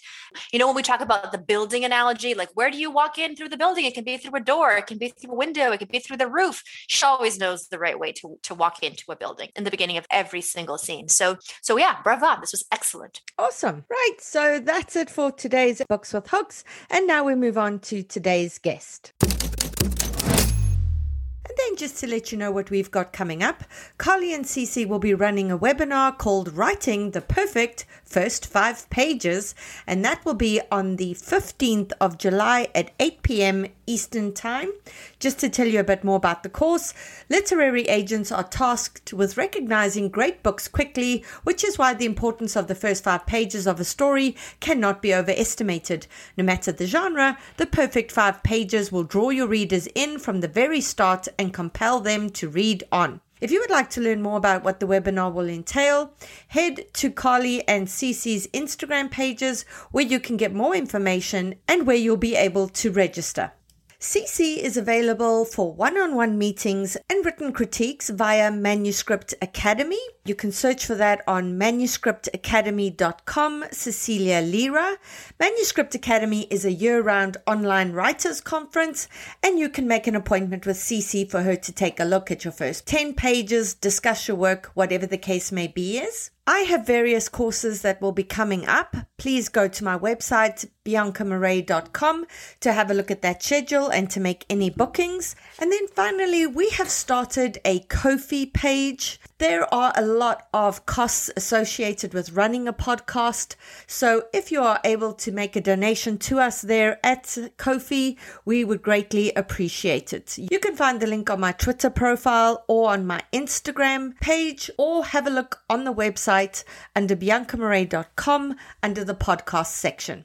You know, when we talk about the building analogy, like where do you walk in through the building? It can be through a door, it can be through a window, it can be through the roof. She always knows the right way to, to walk into a building in the beginning of every single scene. So, so yeah, bravo. This was excellent. Awesome. Right. So that's it for today's Books with Hooks. And now we move on to today's guest. And then just to let you know what we've got coming up, Carly and Cece will be running a webinar called Writing the Perfect First Five Pages, and that will be on the 15th of July at 8 p.m. Eastern Time. Just to tell you a bit more about the course, literary agents are tasked with recognizing great books quickly, which is why the importance of the first five pages of a story cannot be overestimated. No matter the genre, the perfect five pages will draw your readers in from the very start and compel them to read on. If you would like to learn more about what the webinar will entail, head to Carly and Cece's Instagram pages where you can get more information and where you'll be able to register. Cece is available for one on one meetings and written critiques via Manuscript Academy. You can search for that on manuscriptacademy.com, Cecilia Lyra. Manuscript Academy is a year round online writers conference, and you can make an appointment with Cece for her to take a look at your first 10 pages, discuss your work, whatever the case may be is. I have various courses that will be coming up. Please go to my website, biancamarais.com, to have a look at that schedule and to make any bookings. And then finally, we have started a Ko-fi page. There are a lot of costs associated with running a podcast. So if you are able to make a donation to us there at Ko-fi, we would greatly appreciate it. You can find the link on my Twitter profile or on my Instagram page, or have a look on the website under biancamarais.com under the podcast section.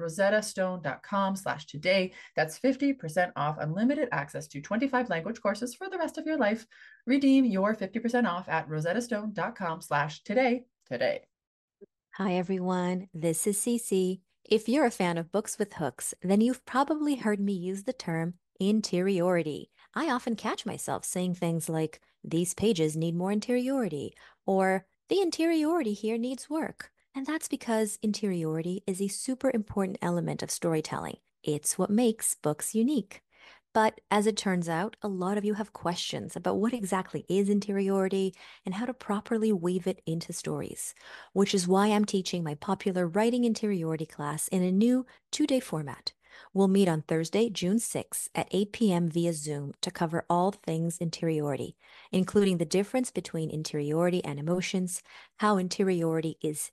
rosettastone.com slash today. That's 50% off unlimited access to 25 language courses for the rest of your life. Redeem your 50% off at rosettastone.com slash today today. Hi everyone, this is Cece. If you're a fan of books with hooks, then you've probably heard me use the term interiority. I often catch myself saying things like, these pages need more interiority, or the interiority here needs work. And that's because interiority is a super important element of storytelling. It's what makes books unique. But as it turns out, a lot of you have questions about what exactly is interiority and how to properly weave it into stories, which is why I'm teaching my popular writing interiority class in a new two day format. We'll meet on Thursday, June 6 at 8 p.m. via Zoom to cover all things interiority, including the difference between interiority and emotions, how interiority is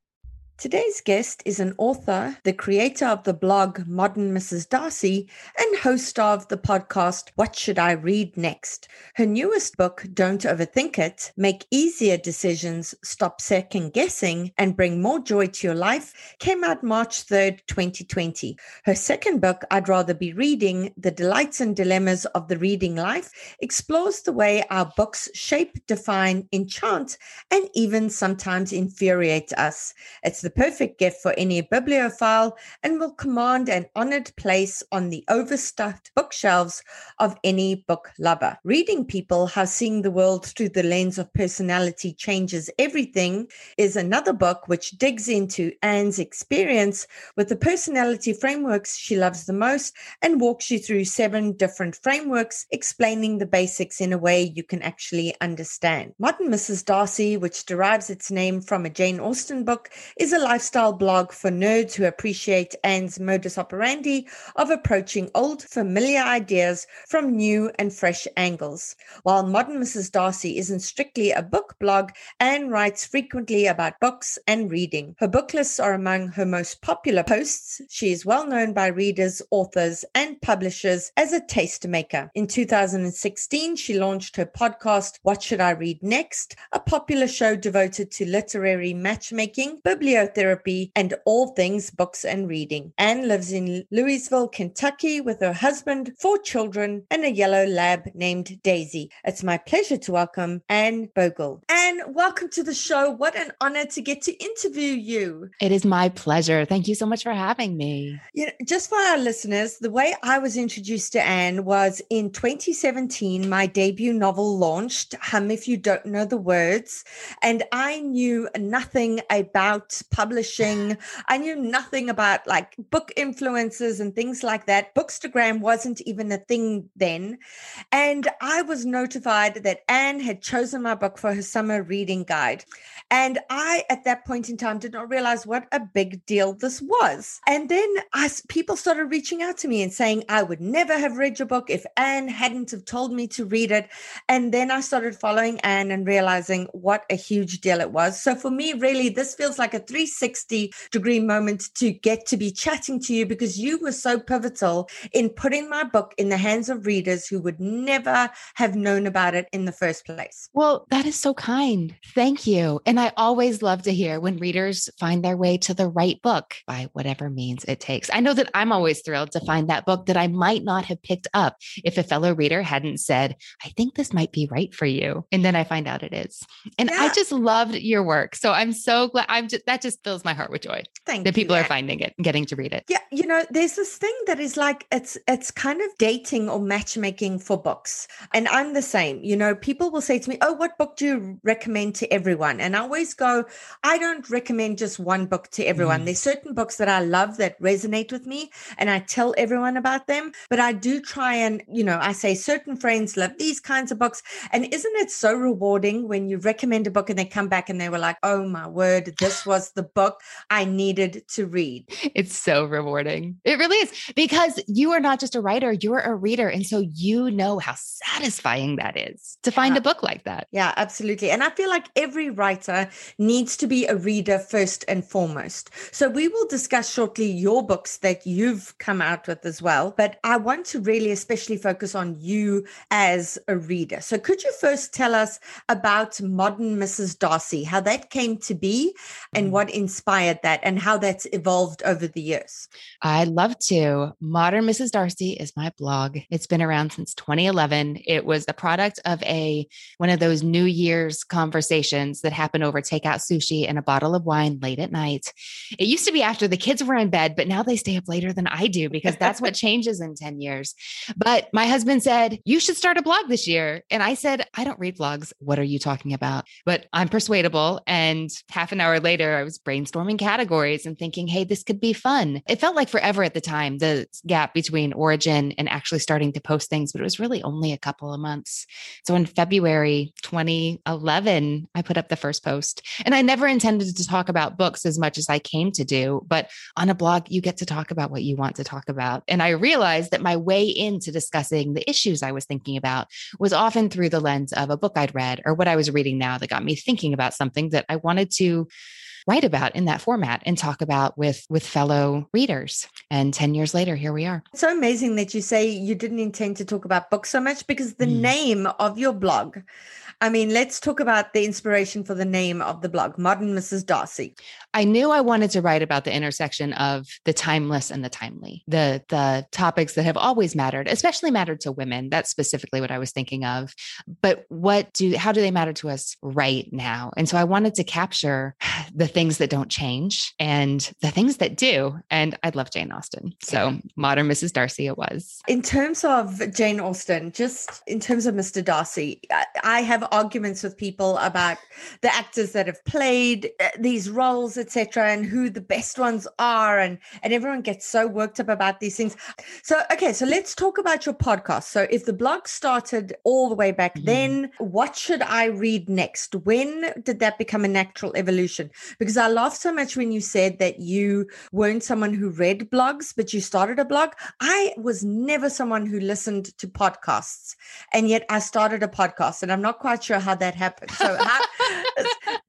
Today's guest is an author, the creator of the blog Modern Mrs. Darcy, and host of the podcast What Should I Read Next? Her newest book, Don't Overthink It Make Easier Decisions, Stop Second Guessing, and Bring More Joy to Your Life, came out March 3rd, 2020. Her second book, I'd Rather Be Reading The Delights and Dilemmas of the Reading Life, explores the way our books shape, define, enchant, and even sometimes infuriate us. It's the perfect gift for any bibliophile and will command an honored place on the overstuffed bookshelves of any book lover. Reading People How Seeing the World Through the Lens of Personality Changes Everything is another book which digs into Anne's experience with the personality frameworks she loves the most and walks you through seven different frameworks, explaining the basics in a way you can actually understand. Modern Mrs. Darcy, which derives its name from a Jane Austen book, is a lifestyle blog for nerds who appreciate Anne's modus operandi of approaching old, familiar ideas from new and fresh angles. While Modern Mrs. Darcy isn't strictly a book blog, Anne writes frequently about books and reading. Her book lists are among her most popular posts. She is well known by readers, authors, and publishers as a tastemaker. In 2016, she launched her podcast, What Should I Read Next? A popular show devoted to literary matchmaking, bibliophile radiotherapy, and all things books and reading. Anne lives in Louisville, Kentucky with her husband, four children, and a yellow lab named Daisy. It's my pleasure to welcome Anne Bogel. Anne, welcome to the show. What an honor to get to interview you. It is my pleasure. Thank you so much for having me. You know, just for our listeners, the way I was introduced to Anne was in 2017, my debut novel launched, Hum If You Don't Know the Words. And I knew nothing about publishing. I knew nothing about like book influences and things like that. Bookstagram wasn't even a thing then. And I was notified that Anne had chosen my book for her summer reading guide. And I, at that point in time, did not realize what a big deal this was. And then I, people started reaching out to me and saying I would never have read your book if Anne hadn't have told me to read it. And then I started following Anne and realizing what a huge deal it was. So for me, really, this feels like a 360 degree moment to get to be chatting to you because you were so pivotal in putting my book in the hands of readers who would never have known about it in the first place. Well, that is so kind. Thank you. And I always love to hear when readers find their way to the right book by whatever means it takes. I know that I'm always thrilled to find that book that I might not have picked up if a fellow reader hadn't said, I think this might be right for you. And then I find out it is. And yeah. I just loved your work. So I'm so glad I'm just that just fills my heart with joy. Thank that people you. are finding it and getting to read it. Yeah, you know, there's this thing that is like it's it's kind of dating or matchmaking for books. And I'm the same. You know, people will say to me, "Oh, what book do you recommend to everyone?" And I always go, "I don't recommend just one book to everyone. Mm. There's certain books that I love that resonate with me, and I tell everyone about them, but I do try and, you know, I say certain friends love these kinds of books. And isn't it so rewarding when you recommend a book and they come back and they were like, "Oh my word, this was the book I needed to read." It's so rewarding. It really is because you are not just a writer, you're a reader. And so you know how satisfying that is to find yeah. a book like that. Yeah, absolutely. And I feel like every writer needs to be a reader first and foremost. So we will discuss shortly your books that you've come out with as well. But I want to really especially focus on you as a reader. So could you first tell us about Modern Mrs. Darcy, how that came to be and mm. what inspired that and how that's evolved over the years? I'd love to. Modern Mrs. Darcy is my blog. It's been around since 2011. It was the product of a one of those New Year's conversations that happen over takeout sushi and a bottle of wine late at night. It used to be after the kids were in bed, but now they stay up later than I do because that's what changes in 10 years. But my husband said, You should start a blog this year. And I said, I don't read blogs. What are you talking about? But I'm persuadable. And half an hour later, I was brainstorming categories and thinking, Hey, this could be fun. It felt like forever at the time, the gap between origin and actually starting to post things, but it was really only a couple of months. So in February 2011, I put up the first post. And I never intended to talk about books as much as I came to do. But on a blog, you get to talk about what you want to talk about. And I realized that my way into discussing the issues I was thinking about was often through the lens of a book I'd read or what I was reading now that got me thinking about something that I wanted to write about in that format and talk about with with fellow readers and 10 years later here we are it's so amazing that you say you didn't intend to talk about books so much because the mm. name of your blog I mean, let's talk about the inspiration for the name of the blog, Modern Mrs. Darcy. I knew I wanted to write about the intersection of the timeless and the timely, the the topics that have always mattered, especially mattered to women. That's specifically what I was thinking of. But what do how do they matter to us right now? And so I wanted to capture the things that don't change and the things that do. And I love Jane Austen. So Modern Mrs. Darcy it was. In terms of Jane Austen, just in terms of Mr. Darcy, I have arguments with people about the actors that have played uh, these roles, etc., and who the best ones are, and and everyone gets so worked up about these things. So, okay, so let's talk about your podcast. So, if the blog started all the way back mm-hmm. then, what should I read next? When did that become a natural evolution? Because I laughed so much when you said that you weren't someone who read blogs, but you started a blog. I was never someone who listened to podcasts, and yet I started a podcast, and I'm not quite sure how that happened. So, how,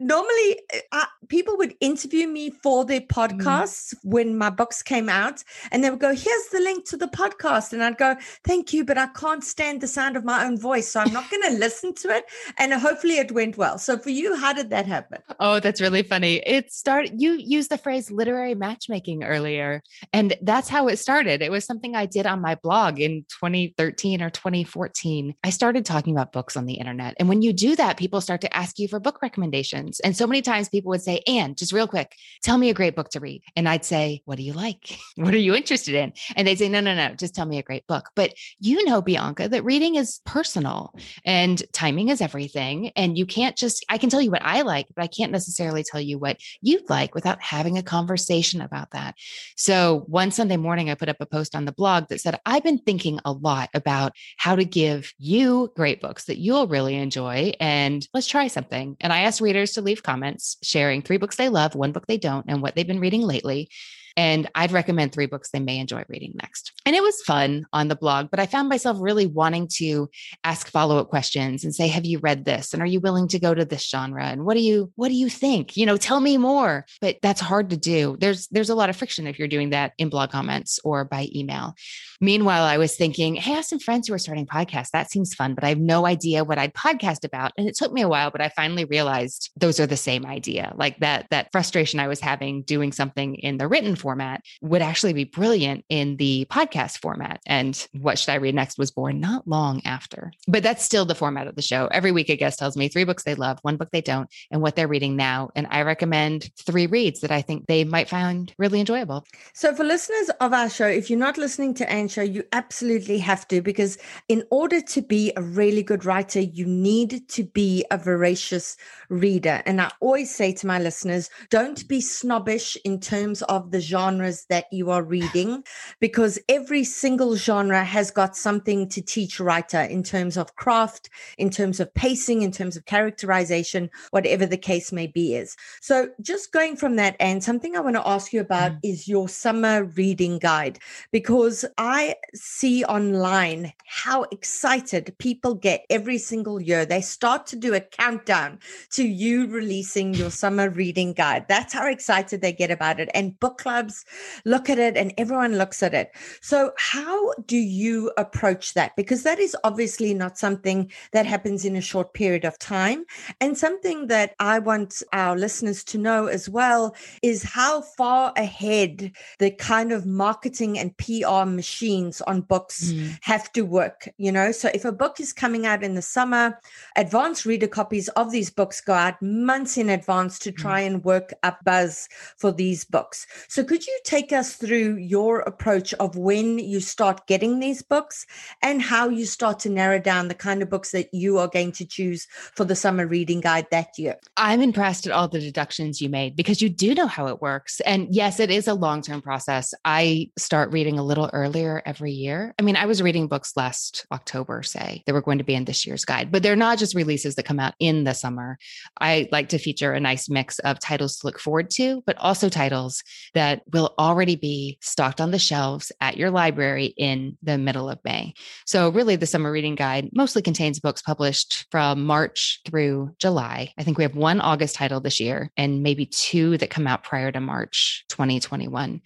normally uh, people would interview me for their Mm. podcasts when my books came out and they would go here's the link to the podcast and i'd go thank you but i can't stand the sound of my own voice so i'm not going to listen to it and hopefully it went well so for you how did that happen Oh, that's really funny. It started, you used the phrase literary matchmaking earlier, and that's how it started. It was something I did on my blog in 2013 or 2014. I started talking about books on the internet. And when you do that, people start to ask you for book recommendations. And so many times people would say, Anne, just real quick, tell me a great book to read. And I'd say, What do you like? What are you interested in? And they'd say, No, no, no, just tell me a great book. But you know, Bianca, that reading is personal and timing is everything. And you can't just, I can tell you what I like, but I can't necessarily tell you what you'd like without having a conversation about that. So one Sunday morning, I put up a post on the blog that said, I've been thinking a lot about how to give you great books that you'll really enjoy. And let's try something. And I asked readers to leave comments sharing three books they love, one book they don't, and what they've been reading lately. And I'd recommend three books they may enjoy reading next. And it was fun on the blog, but I found myself really wanting to ask follow-up questions and say, have you read this? And are you willing to go to this genre? And what do you what do you think? You know, tell me more. But that's hard to do. There's there's a lot of friction if you're doing that in blog comments or by email. Meanwhile, I was thinking, hey, I have some friends who are starting podcasts. That seems fun, but I have no idea what I'd podcast about. And it took me a while, but I finally realized those are the same idea. Like that, that frustration I was having doing something in the written format would actually be brilliant in the podcast format. And what should I read next was born not long after. But that's still the format of the show. Every week, a guest tells me three books they love, one book they don't, and what they're reading now. And I recommend three reads that I think they might find really enjoyable. So, for listeners of our show, if you're not listening to Anne's show, you absolutely have to, because in order to be a really good writer, you need to be a voracious reader. And I always say to my listeners, don't be snobbish in terms of the genres that you are reading, because every single genre has got something to teach writer in terms of craft, in terms of pacing, in terms of characterization, whatever the case may be is. So, just going from that, and something I want to ask you about Mm. is your summer reading guide, because I see online how excited people get every single year. They start to do a countdown to you releasing your summer reading guide. That's how excited they get about it. And book clubs look at it and everyone looks at it. So, how do you approach that? Because that is obviously not something that happens in a short period of time. And something that I want our listeners to know as well is how far ahead the kind of marketing and PR machines on books Mm. have to work, you know. So if a book is coming out in the summer, advanced reader copies of these books go out months in advance to try and work up buzz for these books. So could you take us through your approach of when you start getting these books and how you start to narrow down the kind of books that you are going to choose for the summer reading guide that year? I'm impressed at all the deductions you made because you do know how it works. And yes, it is a long term process. I start reading a little earlier every year. I mean, I was reading books last October, say, that were going to be in this year's guide, but they're not just releases that come out in the summer. I like to feature a nice mix of titles to look forward to, but also titles that will already be stocked on the shelves at your library in the middle of May. So, really, the summer reading guide mostly contains books published from March through July. I think we have one August title this year and maybe two that come out prior to March 2021.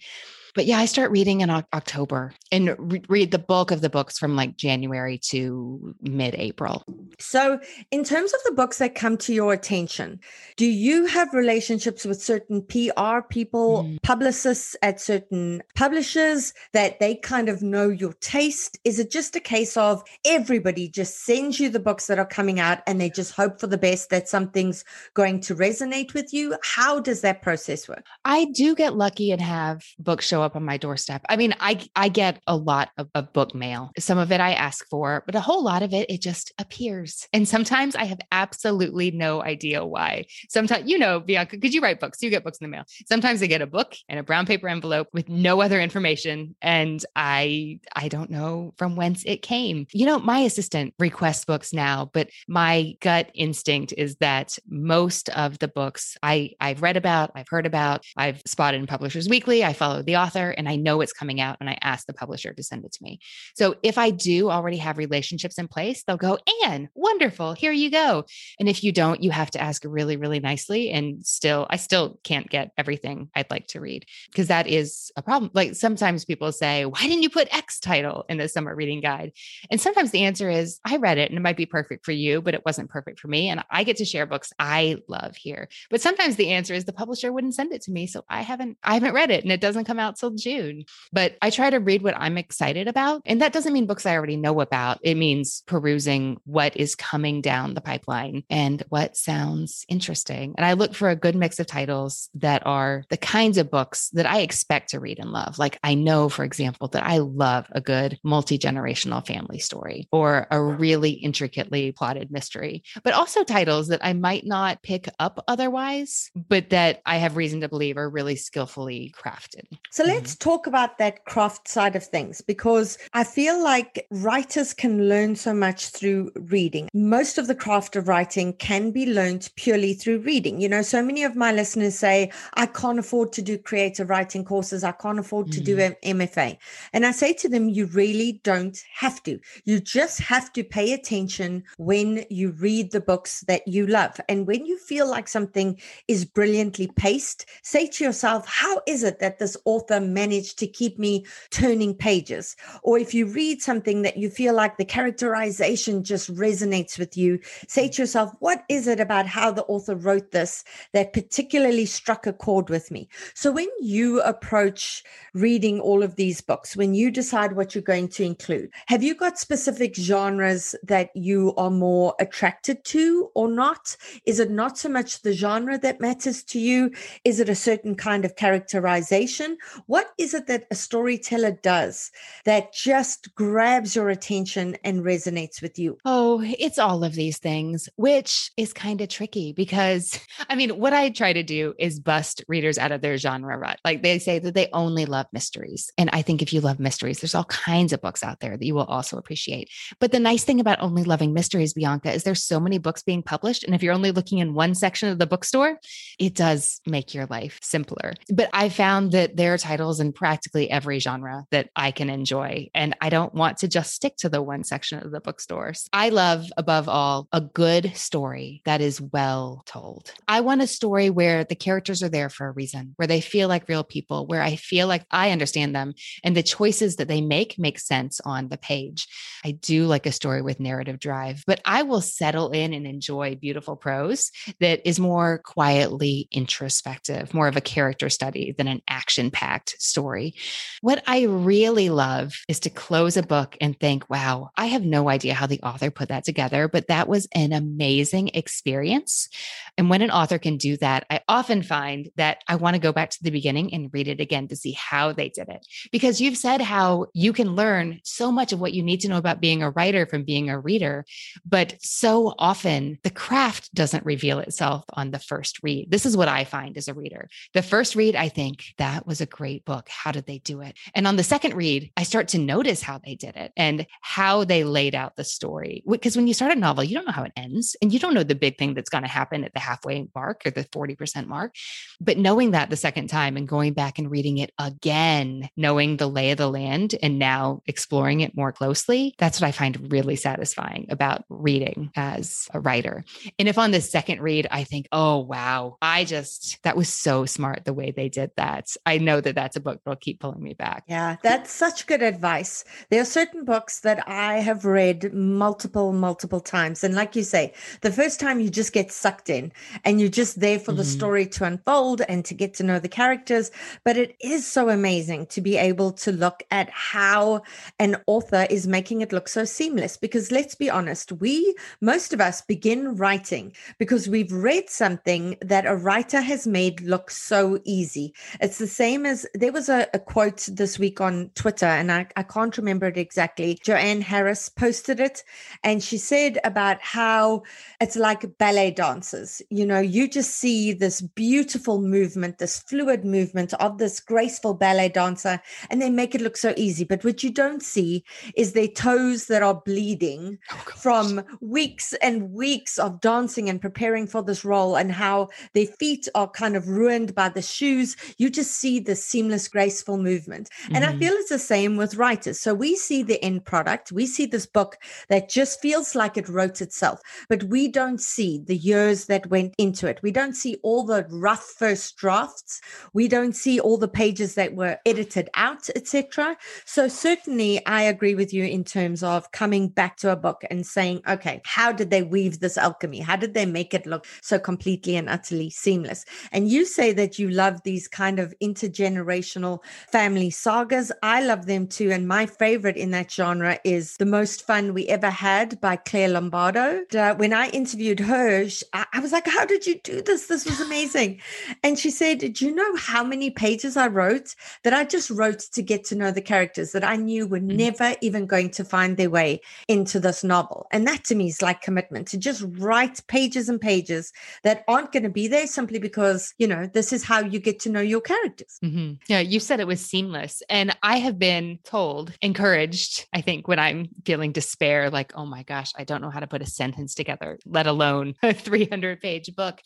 But yeah, I start reading in Oc- October and re- read the bulk of the books from like January to mid April. So, in terms of the books that come to your attention, do you have relationships with certain PR people, Mm. publicists at certain publishers that they kind of know your taste? Is it just a case of everybody just sends you the books that are coming out and they just hope for the best that something's going to resonate with you? How does that process work? I do get lucky and have books show up on my doorstep. I mean, I I get a lot of, of book mail. Some of it I ask for, but a whole lot of it it just appears. And sometimes I have absolutely no idea why. Sometimes you know, Bianca, because you write books, you get books in the mail. Sometimes I get a book and a brown paper envelope with no other information, and I I don't know from whence it came. You know, my assistant requests books now, but my gut instinct is that most of the books I I've read about, I've heard about, I've spotted in Publishers Weekly, I follow the author and I know it's coming out and I ask the publisher to send it to me. So if I do already have relationships in place, they'll go, Anne. Wonderful. Here you go. And if you don't, you have to ask really, really nicely. And still, I still can't get everything I'd like to read because that is a problem. Like sometimes people say, why didn't you put X title in the summer reading guide? And sometimes the answer is, I read it and it might be perfect for you, but it wasn't perfect for me. And I get to share books I love here. But sometimes the answer is the publisher wouldn't send it to me. So I haven't, I haven't read it and it doesn't come out till June. But I try to read what I'm excited about. And that doesn't mean books I already know about. It means perusing what is coming down the pipeline and what sounds interesting. And I look for a good mix of titles that are the kinds of books that I expect to read and love. Like I know, for example, that I love a good multi generational family story or a really intricately plotted mystery, but also titles that I might not pick up otherwise, but that I have reason to believe are really skillfully crafted. So let's mm-hmm. talk about that craft side of things because I feel like writers can learn so much through reading. Most of the craft of writing can be learned purely through reading. You know, so many of my listeners say, I can't afford to do creative writing courses, I can't afford to mm-hmm. do an MFA. And I say to them, you really don't have to. You just have to pay attention when you read the books that you love. And when you feel like something is brilliantly paced, say to yourself, how is it that this author managed to keep me turning pages? Or if you read something that you feel like the characterization just resonates with you, say to yourself, what is it about how the author wrote this that particularly struck a chord with me? So when you approach reading all of these books, when you decide what you're going to include, have you got specific genres that you are more attracted to or not? Is it not so much the genre that matters to you? Is it a certain kind of characterization? What is it that a storyteller does that just grabs your attention and resonates with you? Oh, it's all of these things, which is kind of tricky because I mean, what I try to do is bust readers out of their genre rut. Like they say that they only love mysteries. And I think if you love mysteries, there's all kinds of books out there that you will also appreciate. But the nice thing about only loving mysteries, Bianca, is there's so many books being published. And if you're only looking in one section of the bookstore, it does make your life simpler. But I found that there are titles in practically every genre that I can enjoy. And I don't want to just stick to the one section of the bookstores. I love, above all, a good story that is well told. I want a story where the characters are there for a reason, where they feel like real people, where I feel like I understand them and the choices that they make make sense on the page. I do like a story with narrative drive, but I will settle in and enjoy beautiful prose that is more quietly introspective, more of a character study than an action packed story. What I really love is to close a book and think, wow, I have no idea how the author put that together, but that was an amazing experience. And when an author can do that, I often find that I want to go back to the beginning and read it again to see how they did it. Because you've said how you can learn so much of what you need to know about being a writer from being a reader, but so often the craft doesn't reveal itself on the first read. This is what I find as a reader. The first read, I think that was a great book. How did they do it? And on the second read, I start to notice how they did it and how they laid out the story. Because when you start a novel, you don't know how it ends and you don't know the big thing that's going to happen at the halfway mark or the 40% mark. But knowing that the second time and going back and reading it again, knowing the lay of the land and now exploring it more closely, that's what I find really satisfying about reading as a writer. And if on the second read, I think, oh, wow, I just, that was so smart the way they did that. I know that that's a book that'll keep pulling me back. Yeah, that's such good advice. There are certain books that I have read multiple, multiple times. And like you say, the first time you just get sucked in and you're just there for mm-hmm. the story to unfold and to get to know the characters. But it is so amazing to be able to look at how an author is making it look so seamless. Because let's be honest, we, most of us, begin writing because we've read something that a writer has made look so easy. It's the same as there was a, a quote this week on Twitter, and I, I can't remember it exactly. Joanne Harris posted it, and she said about how it's like ballet dancers. You know, you just see this beautiful movement, this fluid movement of this graceful ballet dancer, and they make it look so easy. But what you don't see is their toes that are bleeding oh, from weeks and weeks of dancing and preparing for this role and how their feet are kind of ruined by the shoes. You just see the seamless, graceful movement. And mm-hmm. I feel it's the same with writers. So we see the end product, we see this book that just feels like it wrote itself, but we don't see the years that went into it. We don't see all the rough first drafts. We don't see all the pages that were edited out, etc. So certainly I agree with you in terms of coming back to a book and saying, okay, how did they weave this alchemy? How did they make it look so completely and utterly seamless? And you say that you love these kind of intergenerational family sagas. I love them too. And my favorite in that genre is The Most Fun We Ever Had by Claire Lombardo. Uh, when I interviewed her, I, I was like, how did you do this? This was amazing. And she said, Do you know how many pages I wrote that I just wrote to get to know the characters that I knew were mm-hmm. never even going to find their way into this novel? And that to me is like commitment to just write pages and pages that aren't going to be there simply because, you know, this is how you get to know your characters. Mm-hmm. Yeah, you said it was seamless. And I have been told, encouraged, I think, when I'm feeling despair, like, oh my gosh, I don't know how to put a sentence together, let alone a 300 page book,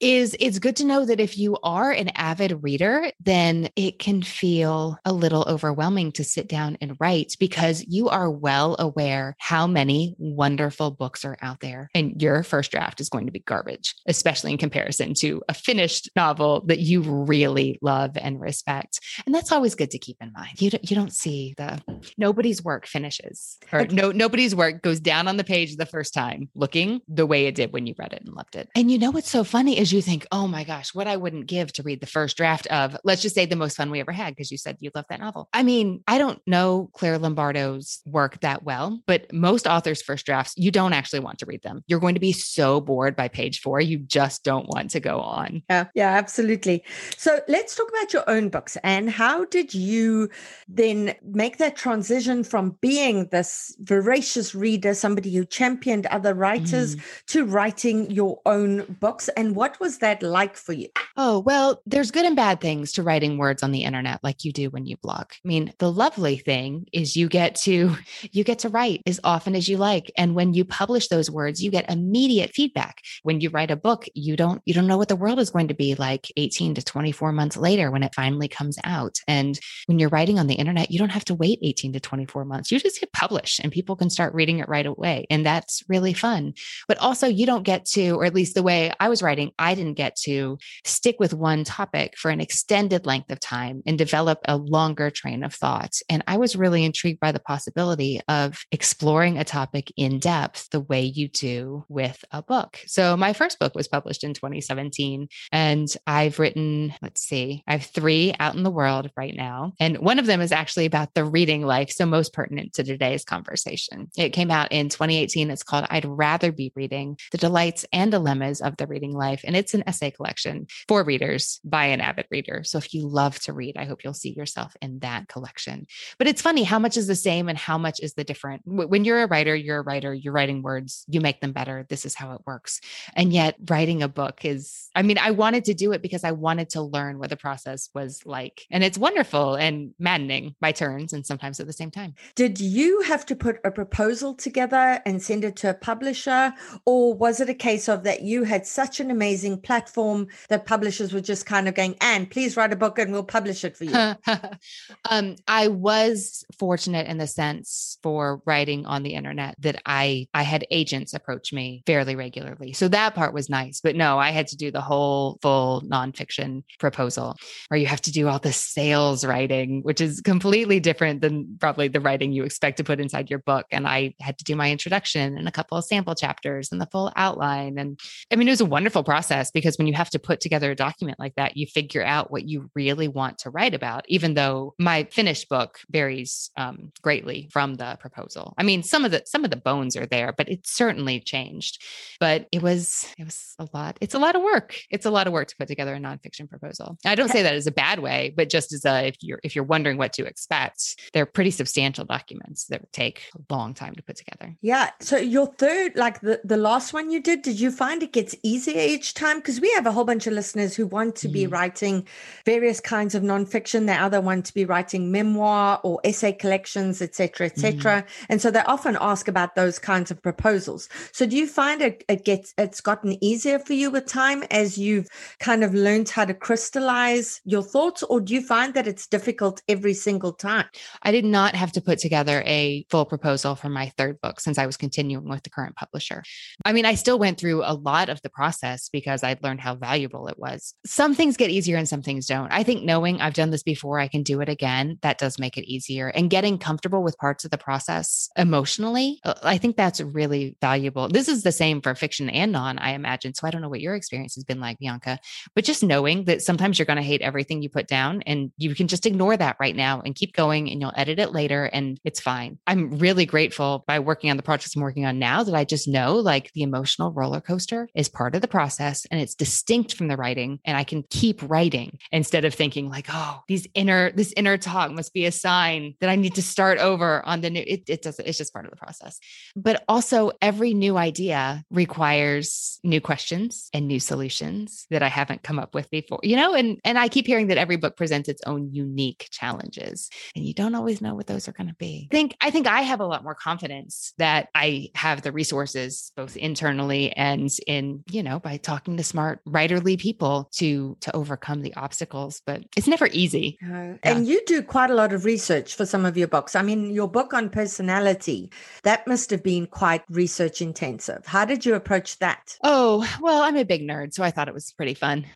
is it's good to know that if you are an avid reader, then it can feel a little overwhelming to sit down and write because you are well aware how many wonderful books are out there. And your first draft is going to be garbage, especially in comparison to a finished novel that you really love and respect. And that's always good to keep in mind. You don't, you don't see the nobody's work finishes or no nobody's work goes down on the page the first time looking the way it did when you read it and loved it. And you know what's so funny is you think, "Oh my gosh, what I wouldn't give to read the first draft of let's just say the most fun we ever had because you said you love that novel." I mean, I don't know Claire Lombardo's work that well, but most authors first drafts you don't actually want to read them. You're going to be so bored by page 4, you just don't want to go on. Yeah, yeah, absolutely. So, let's talk about your own books and how did you then make that transition from being this voracious reader, somebody who championed other writers, mm. to writing your own books? And what was that like for you? Oh, well, there's good and bad things to writing words on the internet like you do when you blog. I mean, the lovely thing is you get to you get to write as often as you like and when you publish those words, you get immediate feedback. When you write a book, you don't you don't know what the world is going to be like 18 to 24 months later when it finally comes out. And when you're writing on the internet, you don't have to wait 18 to 24 months. You just hit publish and people can start reading it right away. And that's really fun. But also, you don't get to, or at least the way I was writing, I didn't get to stick with one topic for an extended length of time and develop a longer train of thought. And I was really intrigued by the possibility of exploring a topic in depth the way you do with a book. So, my first book was published in 2017, and I've written, let's see, I have three out in the world right now. And one of them is actually about the reading life. So, most pertinent to today's conversation. It came out in 2018. It's called I'd Rather Be Reading The Delights and Dilemmas of the Reading Life. And it's an essay collection for readers by an avid reader. So, if you love to read, I hope you'll see yourself in that collection. But it's funny how much is the same and how much is the different. When you're a writer, you're a writer, you're writing words, you make them better. This is how it works. And yet, writing a book is, I mean, I wanted to do it because I wanted to learn what the process was like. And it's wonderful and maddening by turns and sometimes at the same time. Did you have to put a proposal together and send it to a publisher? Or was it a case of that you had such an amazing platform that publishers were just kind of going, and please write a book and we'll publish it for you? um, I was fortunate in the sense for writing on the internet that I I had agents approach me fairly regularly. So that part was nice. But no, I had to do the whole full nonfiction proposal where you have to do all the sales writing, which is completely different than probably the writing you expect to put inside your book. And I had to do my introduction and a couple of sample chapters and the full outline. And I mean, it was a wonderful process because when you have to put together a document like that, you figure out what you really want to write about, even though my finished book varies um, greatly from the proposal. I mean, some of the some of the bones are there, but it certainly changed. But it was it was a lot. It's a lot of work. It's a lot of work to put together a nonfiction proposal. I don't say that as a bad way, but just as a if you're if you're wondering what to expect, they're pretty substantial documents that take a long time to put together. Yeah. So your third, like the the last one you did, did you find it gets easier each time? Because we have a whole bunch of listeners who want to be Mhm. writing various kinds of nonfiction. They either want to be writing memoir or essay collections, etc., etc. And so they often ask about those kinds of proposals. So do you find it, it gets it's gotten easier for you with time as you've kind of learned how to crystallize your thoughts, or do you find that it's difficult every single time? I did not have to put together a full proposal for my third book since I was continuing with the current publisher. I mean, I still went through a lot of the process because I'd learned how valuable it was. Some things get easier and some things don't. I think knowing I've done this before, I can do it again, that does make it easier. And getting comfortable with parts of the process emotionally, uh, I think that's really valuable. This is the same for fiction and non, I imagine. So I don't know what your experience has been like, Bianca, but just knowing that sometimes you're going to hate everything you put down and you can just ignore that right now and keep going and you'll edit it later and it's fine. I'm really grateful by working on the projects I'm working on now that I just know like the emotional roller coaster is part of the process and it's distinct from the writing and I can keep writing instead of thinking like, oh, these inner, this inner talk must be a sign that I need to start over on the new. It, it doesn't, it's just part of the process. But also every new idea requires new questions and new solutions that I haven't come up with before, you know, and, and I keep hearing that every book presents its own unique challenges and you don't always know what those are going to be. I think, I think I have a lot more confidence that I have the resources both internally and in, you know, by talking to smart writerly people to, to overcome the obstacles, but it's never easy. Uh, And you do quite a lot of research for some of your books. I mean, your book on personality, that must have been quite research intensive. How did you approach that? Oh, well, I'm a big nerd, so I thought it was pretty fun.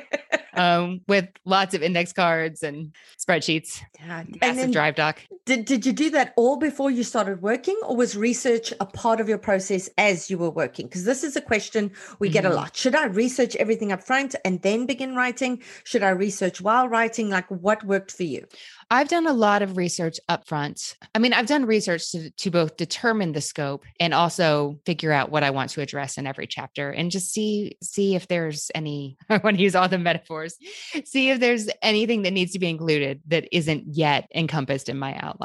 um, with lots of index cards and spreadsheets, Yeah, And massive then drive doc. Did, did you do that all before you started working, or was research a part of your process as you were working? Because this is a question we get a Mhm. lot. Should I research everything up front and then begin writing? Should I research while writing? Like what worked for you? I've done a lot of research up front. I mean, I've done research to, to both determine the scope and also figure out what I want to address in every chapter and just see see if there's any I want to use all the metaphors. See if there's anything that needs to be included that isn't yet encompassed in my outline.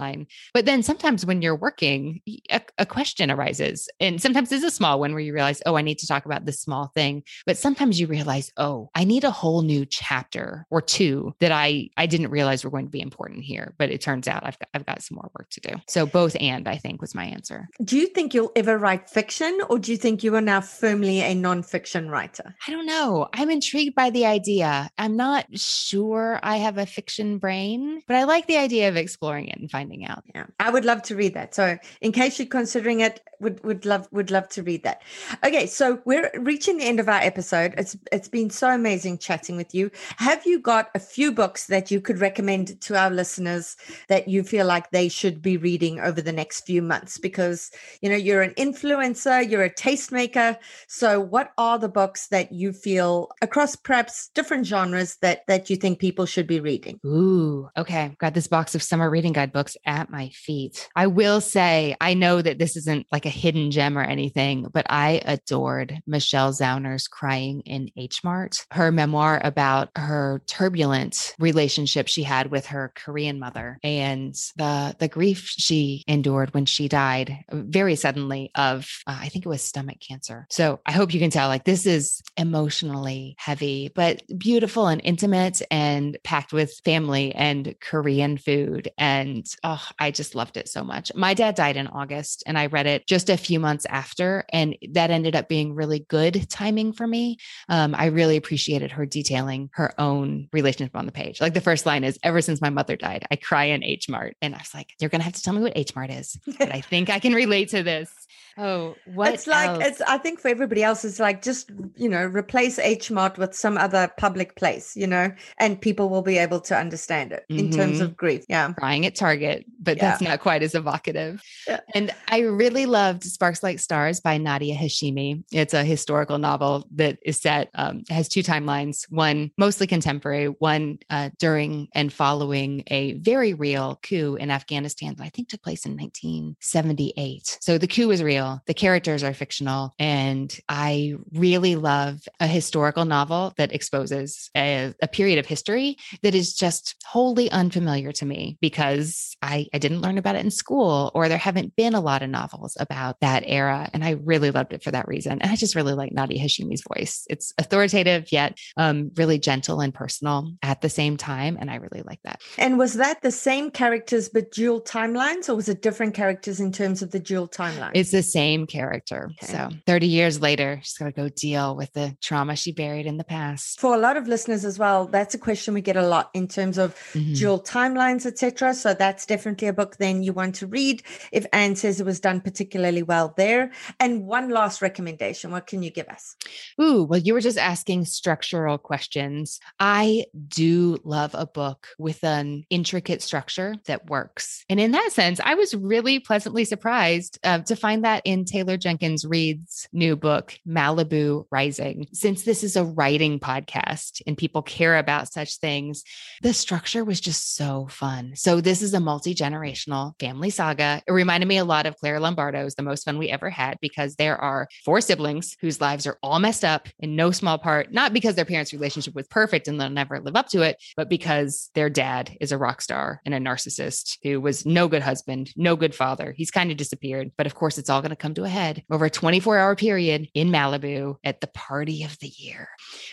But then sometimes when you're working, a, a question arises. And sometimes it's a small one where you realize, oh, I need to talk about this small thing. But sometimes you realize, oh, I need a whole new chapter or two that I I didn't realize were going to be important here. But it turns out I've got, I've got some more work to do. So both and I think was my answer. Do you think you'll ever write fiction, or do you think you are now firmly a nonfiction writer? I don't know. I'm intrigued by the idea. I'm not sure I have a fiction brain, but I like the idea of exploring it and finding out. Yeah, I would love to read that. So, in case you're considering it, would would love would love to read that. Okay, so we're reaching the end of our episode. It's it's been so amazing chatting with you. Have you got a few books that you could recommend to our listeners that you feel like they should be reading over the next few months? Because you know you're an influencer, you're a tastemaker. So, what are the books that you feel across perhaps different genres that that you think people should be reading? Ooh, okay. Got this box of summer reading guide books at my feet. I will say, I know that this isn't like a hidden gem or anything, but I adored Michelle Zauner's Crying in H Mart, her memoir about her turbulent relationship she had with her Korean mother and the the grief she endured when she died very suddenly of uh, I think it was stomach cancer. So I hope you can tell like this is emotionally heavy, but beautiful and intimate and packed with family and Korean food. And oh, I just loved it so much. My dad died in August and I read it just a few months after. And that ended up being really good timing for me. Um, I really appreciated her detailing her own relationship on the page. Like the first line is ever since my mother died, I cry in H Mart. And I was like, you're going to have to tell me what H Mart is. But I think I can relate to this. Oh, what? it's like else? it's i think for everybody else it's like just you know replace H Mart with some other public place you know and people will be able to understand it in terms Mhm. of grief yeah crying at Target, but that's not quite as evocative. Yeah. And I really loved Sparks Like Stars by Nadia Hashimi. It's a historical novel that is set, um, has two timelines one mostly contemporary, one uh, during and following a very real coup in Afghanistan that I think took place in 1978. So the coup is real. The characters are fictional. And I really love a historical novel that exposes a, a period of history that is just wholly unfamiliar to me because I, I didn't learn about it in school or there haven't been a lot of novels about that era. And I really loved it for that reason. And I just really like Nadia Hashimi's voice. It's authoritative, yet um, really gentle and personal at the same time. And I really like that. And was that the same characters but dual timelines, or was it different characters in terms of the dual timeline? It's the same character. Okay. So 30 years later, she's got to go deal with the trauma she buried in the past. For a lot of listeners as well, that's a question we get a lot in terms of mm-hmm. dual timelines, etc. So that's definitely a book then you want to read if Anne says it was done particularly well there. And one last recommendation, what can you give us? Ooh, well, you were just asking structural questions. I do love a book with an intricate structure that works. And in that sense, I was really pleasantly surprised uh, to find that in Taylor Jenkins Reid's new book, Malibu Rising. Since this is a writing podcast and people care about such things, the structure was just so fun. So, this is a multi generational family saga. It reminded me a lot of Claire Lombardo's The Most Fun We Ever Had because there are four siblings whose lives are all messed up in no small part, not because their parents' relationship was perfect and they'll never live up to it, but because their dad is a rock star and a narcissist who was no good husband, no good father. He's kind of disappeared. But of course, it's all going to come to a head over a 24 hour period in Malibu at the party of the year.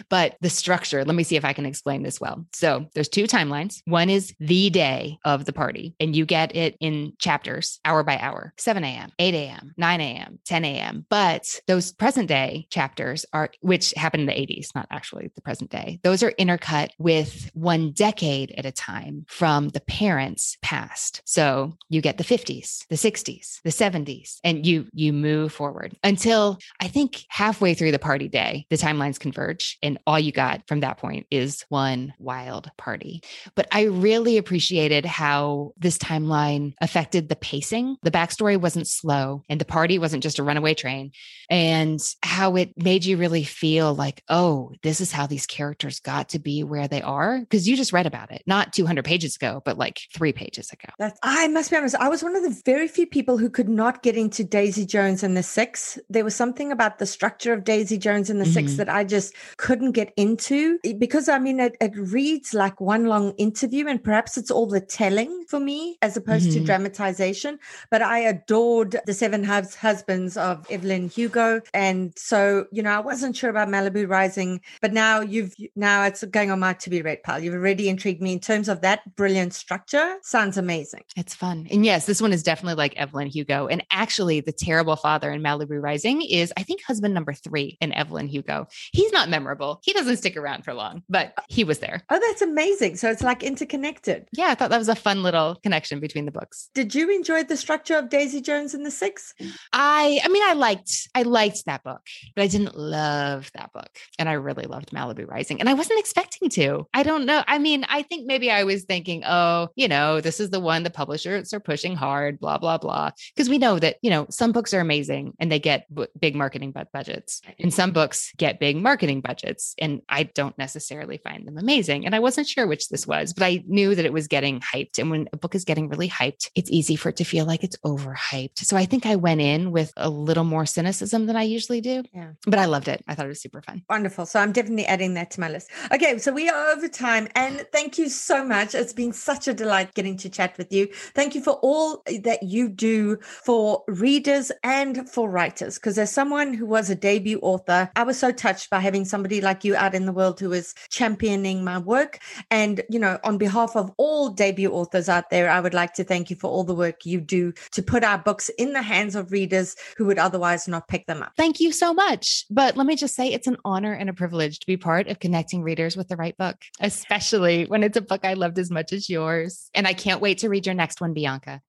But the structure, let me see if I can explain this well. So there's two timelines. One is the day of the party, and you get it in chapters, hour by hour 7 a.m., 8 a.m., 9 a.m., 10 a.m. But those present day chapters are, which happened in the 80s, not actually the present day, those are intercut with one decade at a time from the parents' past. So you get the 50s, the 60s, the 70s, and you you move forward until I think halfway through the party day, the timelines converge, and all you got from that point is one wild party. But I really appreciated how this timeline affected the pacing. The backstory wasn't slow, and the party wasn't just a runaway train, and how it made you really feel like, oh, this is how these characters got to be where they are. Because you just read about it, not 200 pages ago, but like three pages ago. That's, I must be honest, I was one of the very few people who could not get into Daisy Jones and the Six. There was something about the structure of Daisy Jones and the mm-hmm. Six that I just couldn't get into because I mean, it, it, reads like one long interview and perhaps it's all the telling for me as opposed mm-hmm. to dramatization. But I adored the Seven Hus- Husbands of Evelyn Hugo. And so, you know, I wasn't sure about Malibu Rising, but now you've, now it's going on my to be read pile. You've already intrigued me in terms of that brilliant structure. Sounds amazing. It's fun. And yes, this one is definitely like Evelyn Hugo. And actually, the terrible father in Malibu Rising is, I think, husband number three in Evelyn Hugo. He's not memorable. He doesn't stick around for long, but he was there. Oh, that's amazing. So it's like interconnected. Yeah, I thought that was a fun little connection between the books. Did you enjoy the structure of Daisy Jones and the Six? I I mean, I liked I liked that book, but I didn't love that book. And I really loved Malibu Rising. And I wasn't expecting to. I don't know. I mean, I think maybe I was thinking, oh, you know, this is the one the publishers are pushing hard, blah, blah, blah. Because we know that, you know, some books are amazing and they get b- big marketing budgets, and some books get big marketing budgets. And I don't necessarily find them amazing. And I wasn't sure which this was, but I knew that it was getting hyped. And when a book is getting really hyped, it's easy for it to feel like it's overhyped. So I think I went in with a little more cynicism than I usually do. Yeah. But I loved it. I thought it was super fun. Wonderful. So I'm definitely adding that to my list. Okay. So we are over time. And thank you so much. It's been such a delight getting to chat with you. Thank you for all that you do for readers and for writers. Because as someone who was a debut author, I was so touched by having somebody like you out in the world who is championing my work. And, you know, on behalf of all debut authors out there, I would like to thank you for all the work you do to put our books in the hands of readers who would otherwise not pick them up. Thank you so much. But let me just say it's an honor and a privilege to be part of connecting readers with the right book, especially when it's a book I loved as much as yours. And I can't wait to read your next one, Bianca.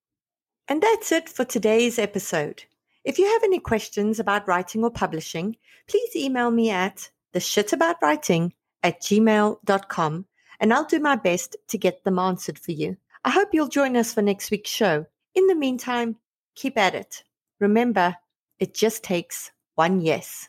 And that's it for today's episode. If you have any questions about writing or publishing, please email me at theshitaboutwriting at gmail.com and I'll do my best to get them answered for you. I hope you'll join us for next week's show. In the meantime, keep at it. Remember, it just takes one yes.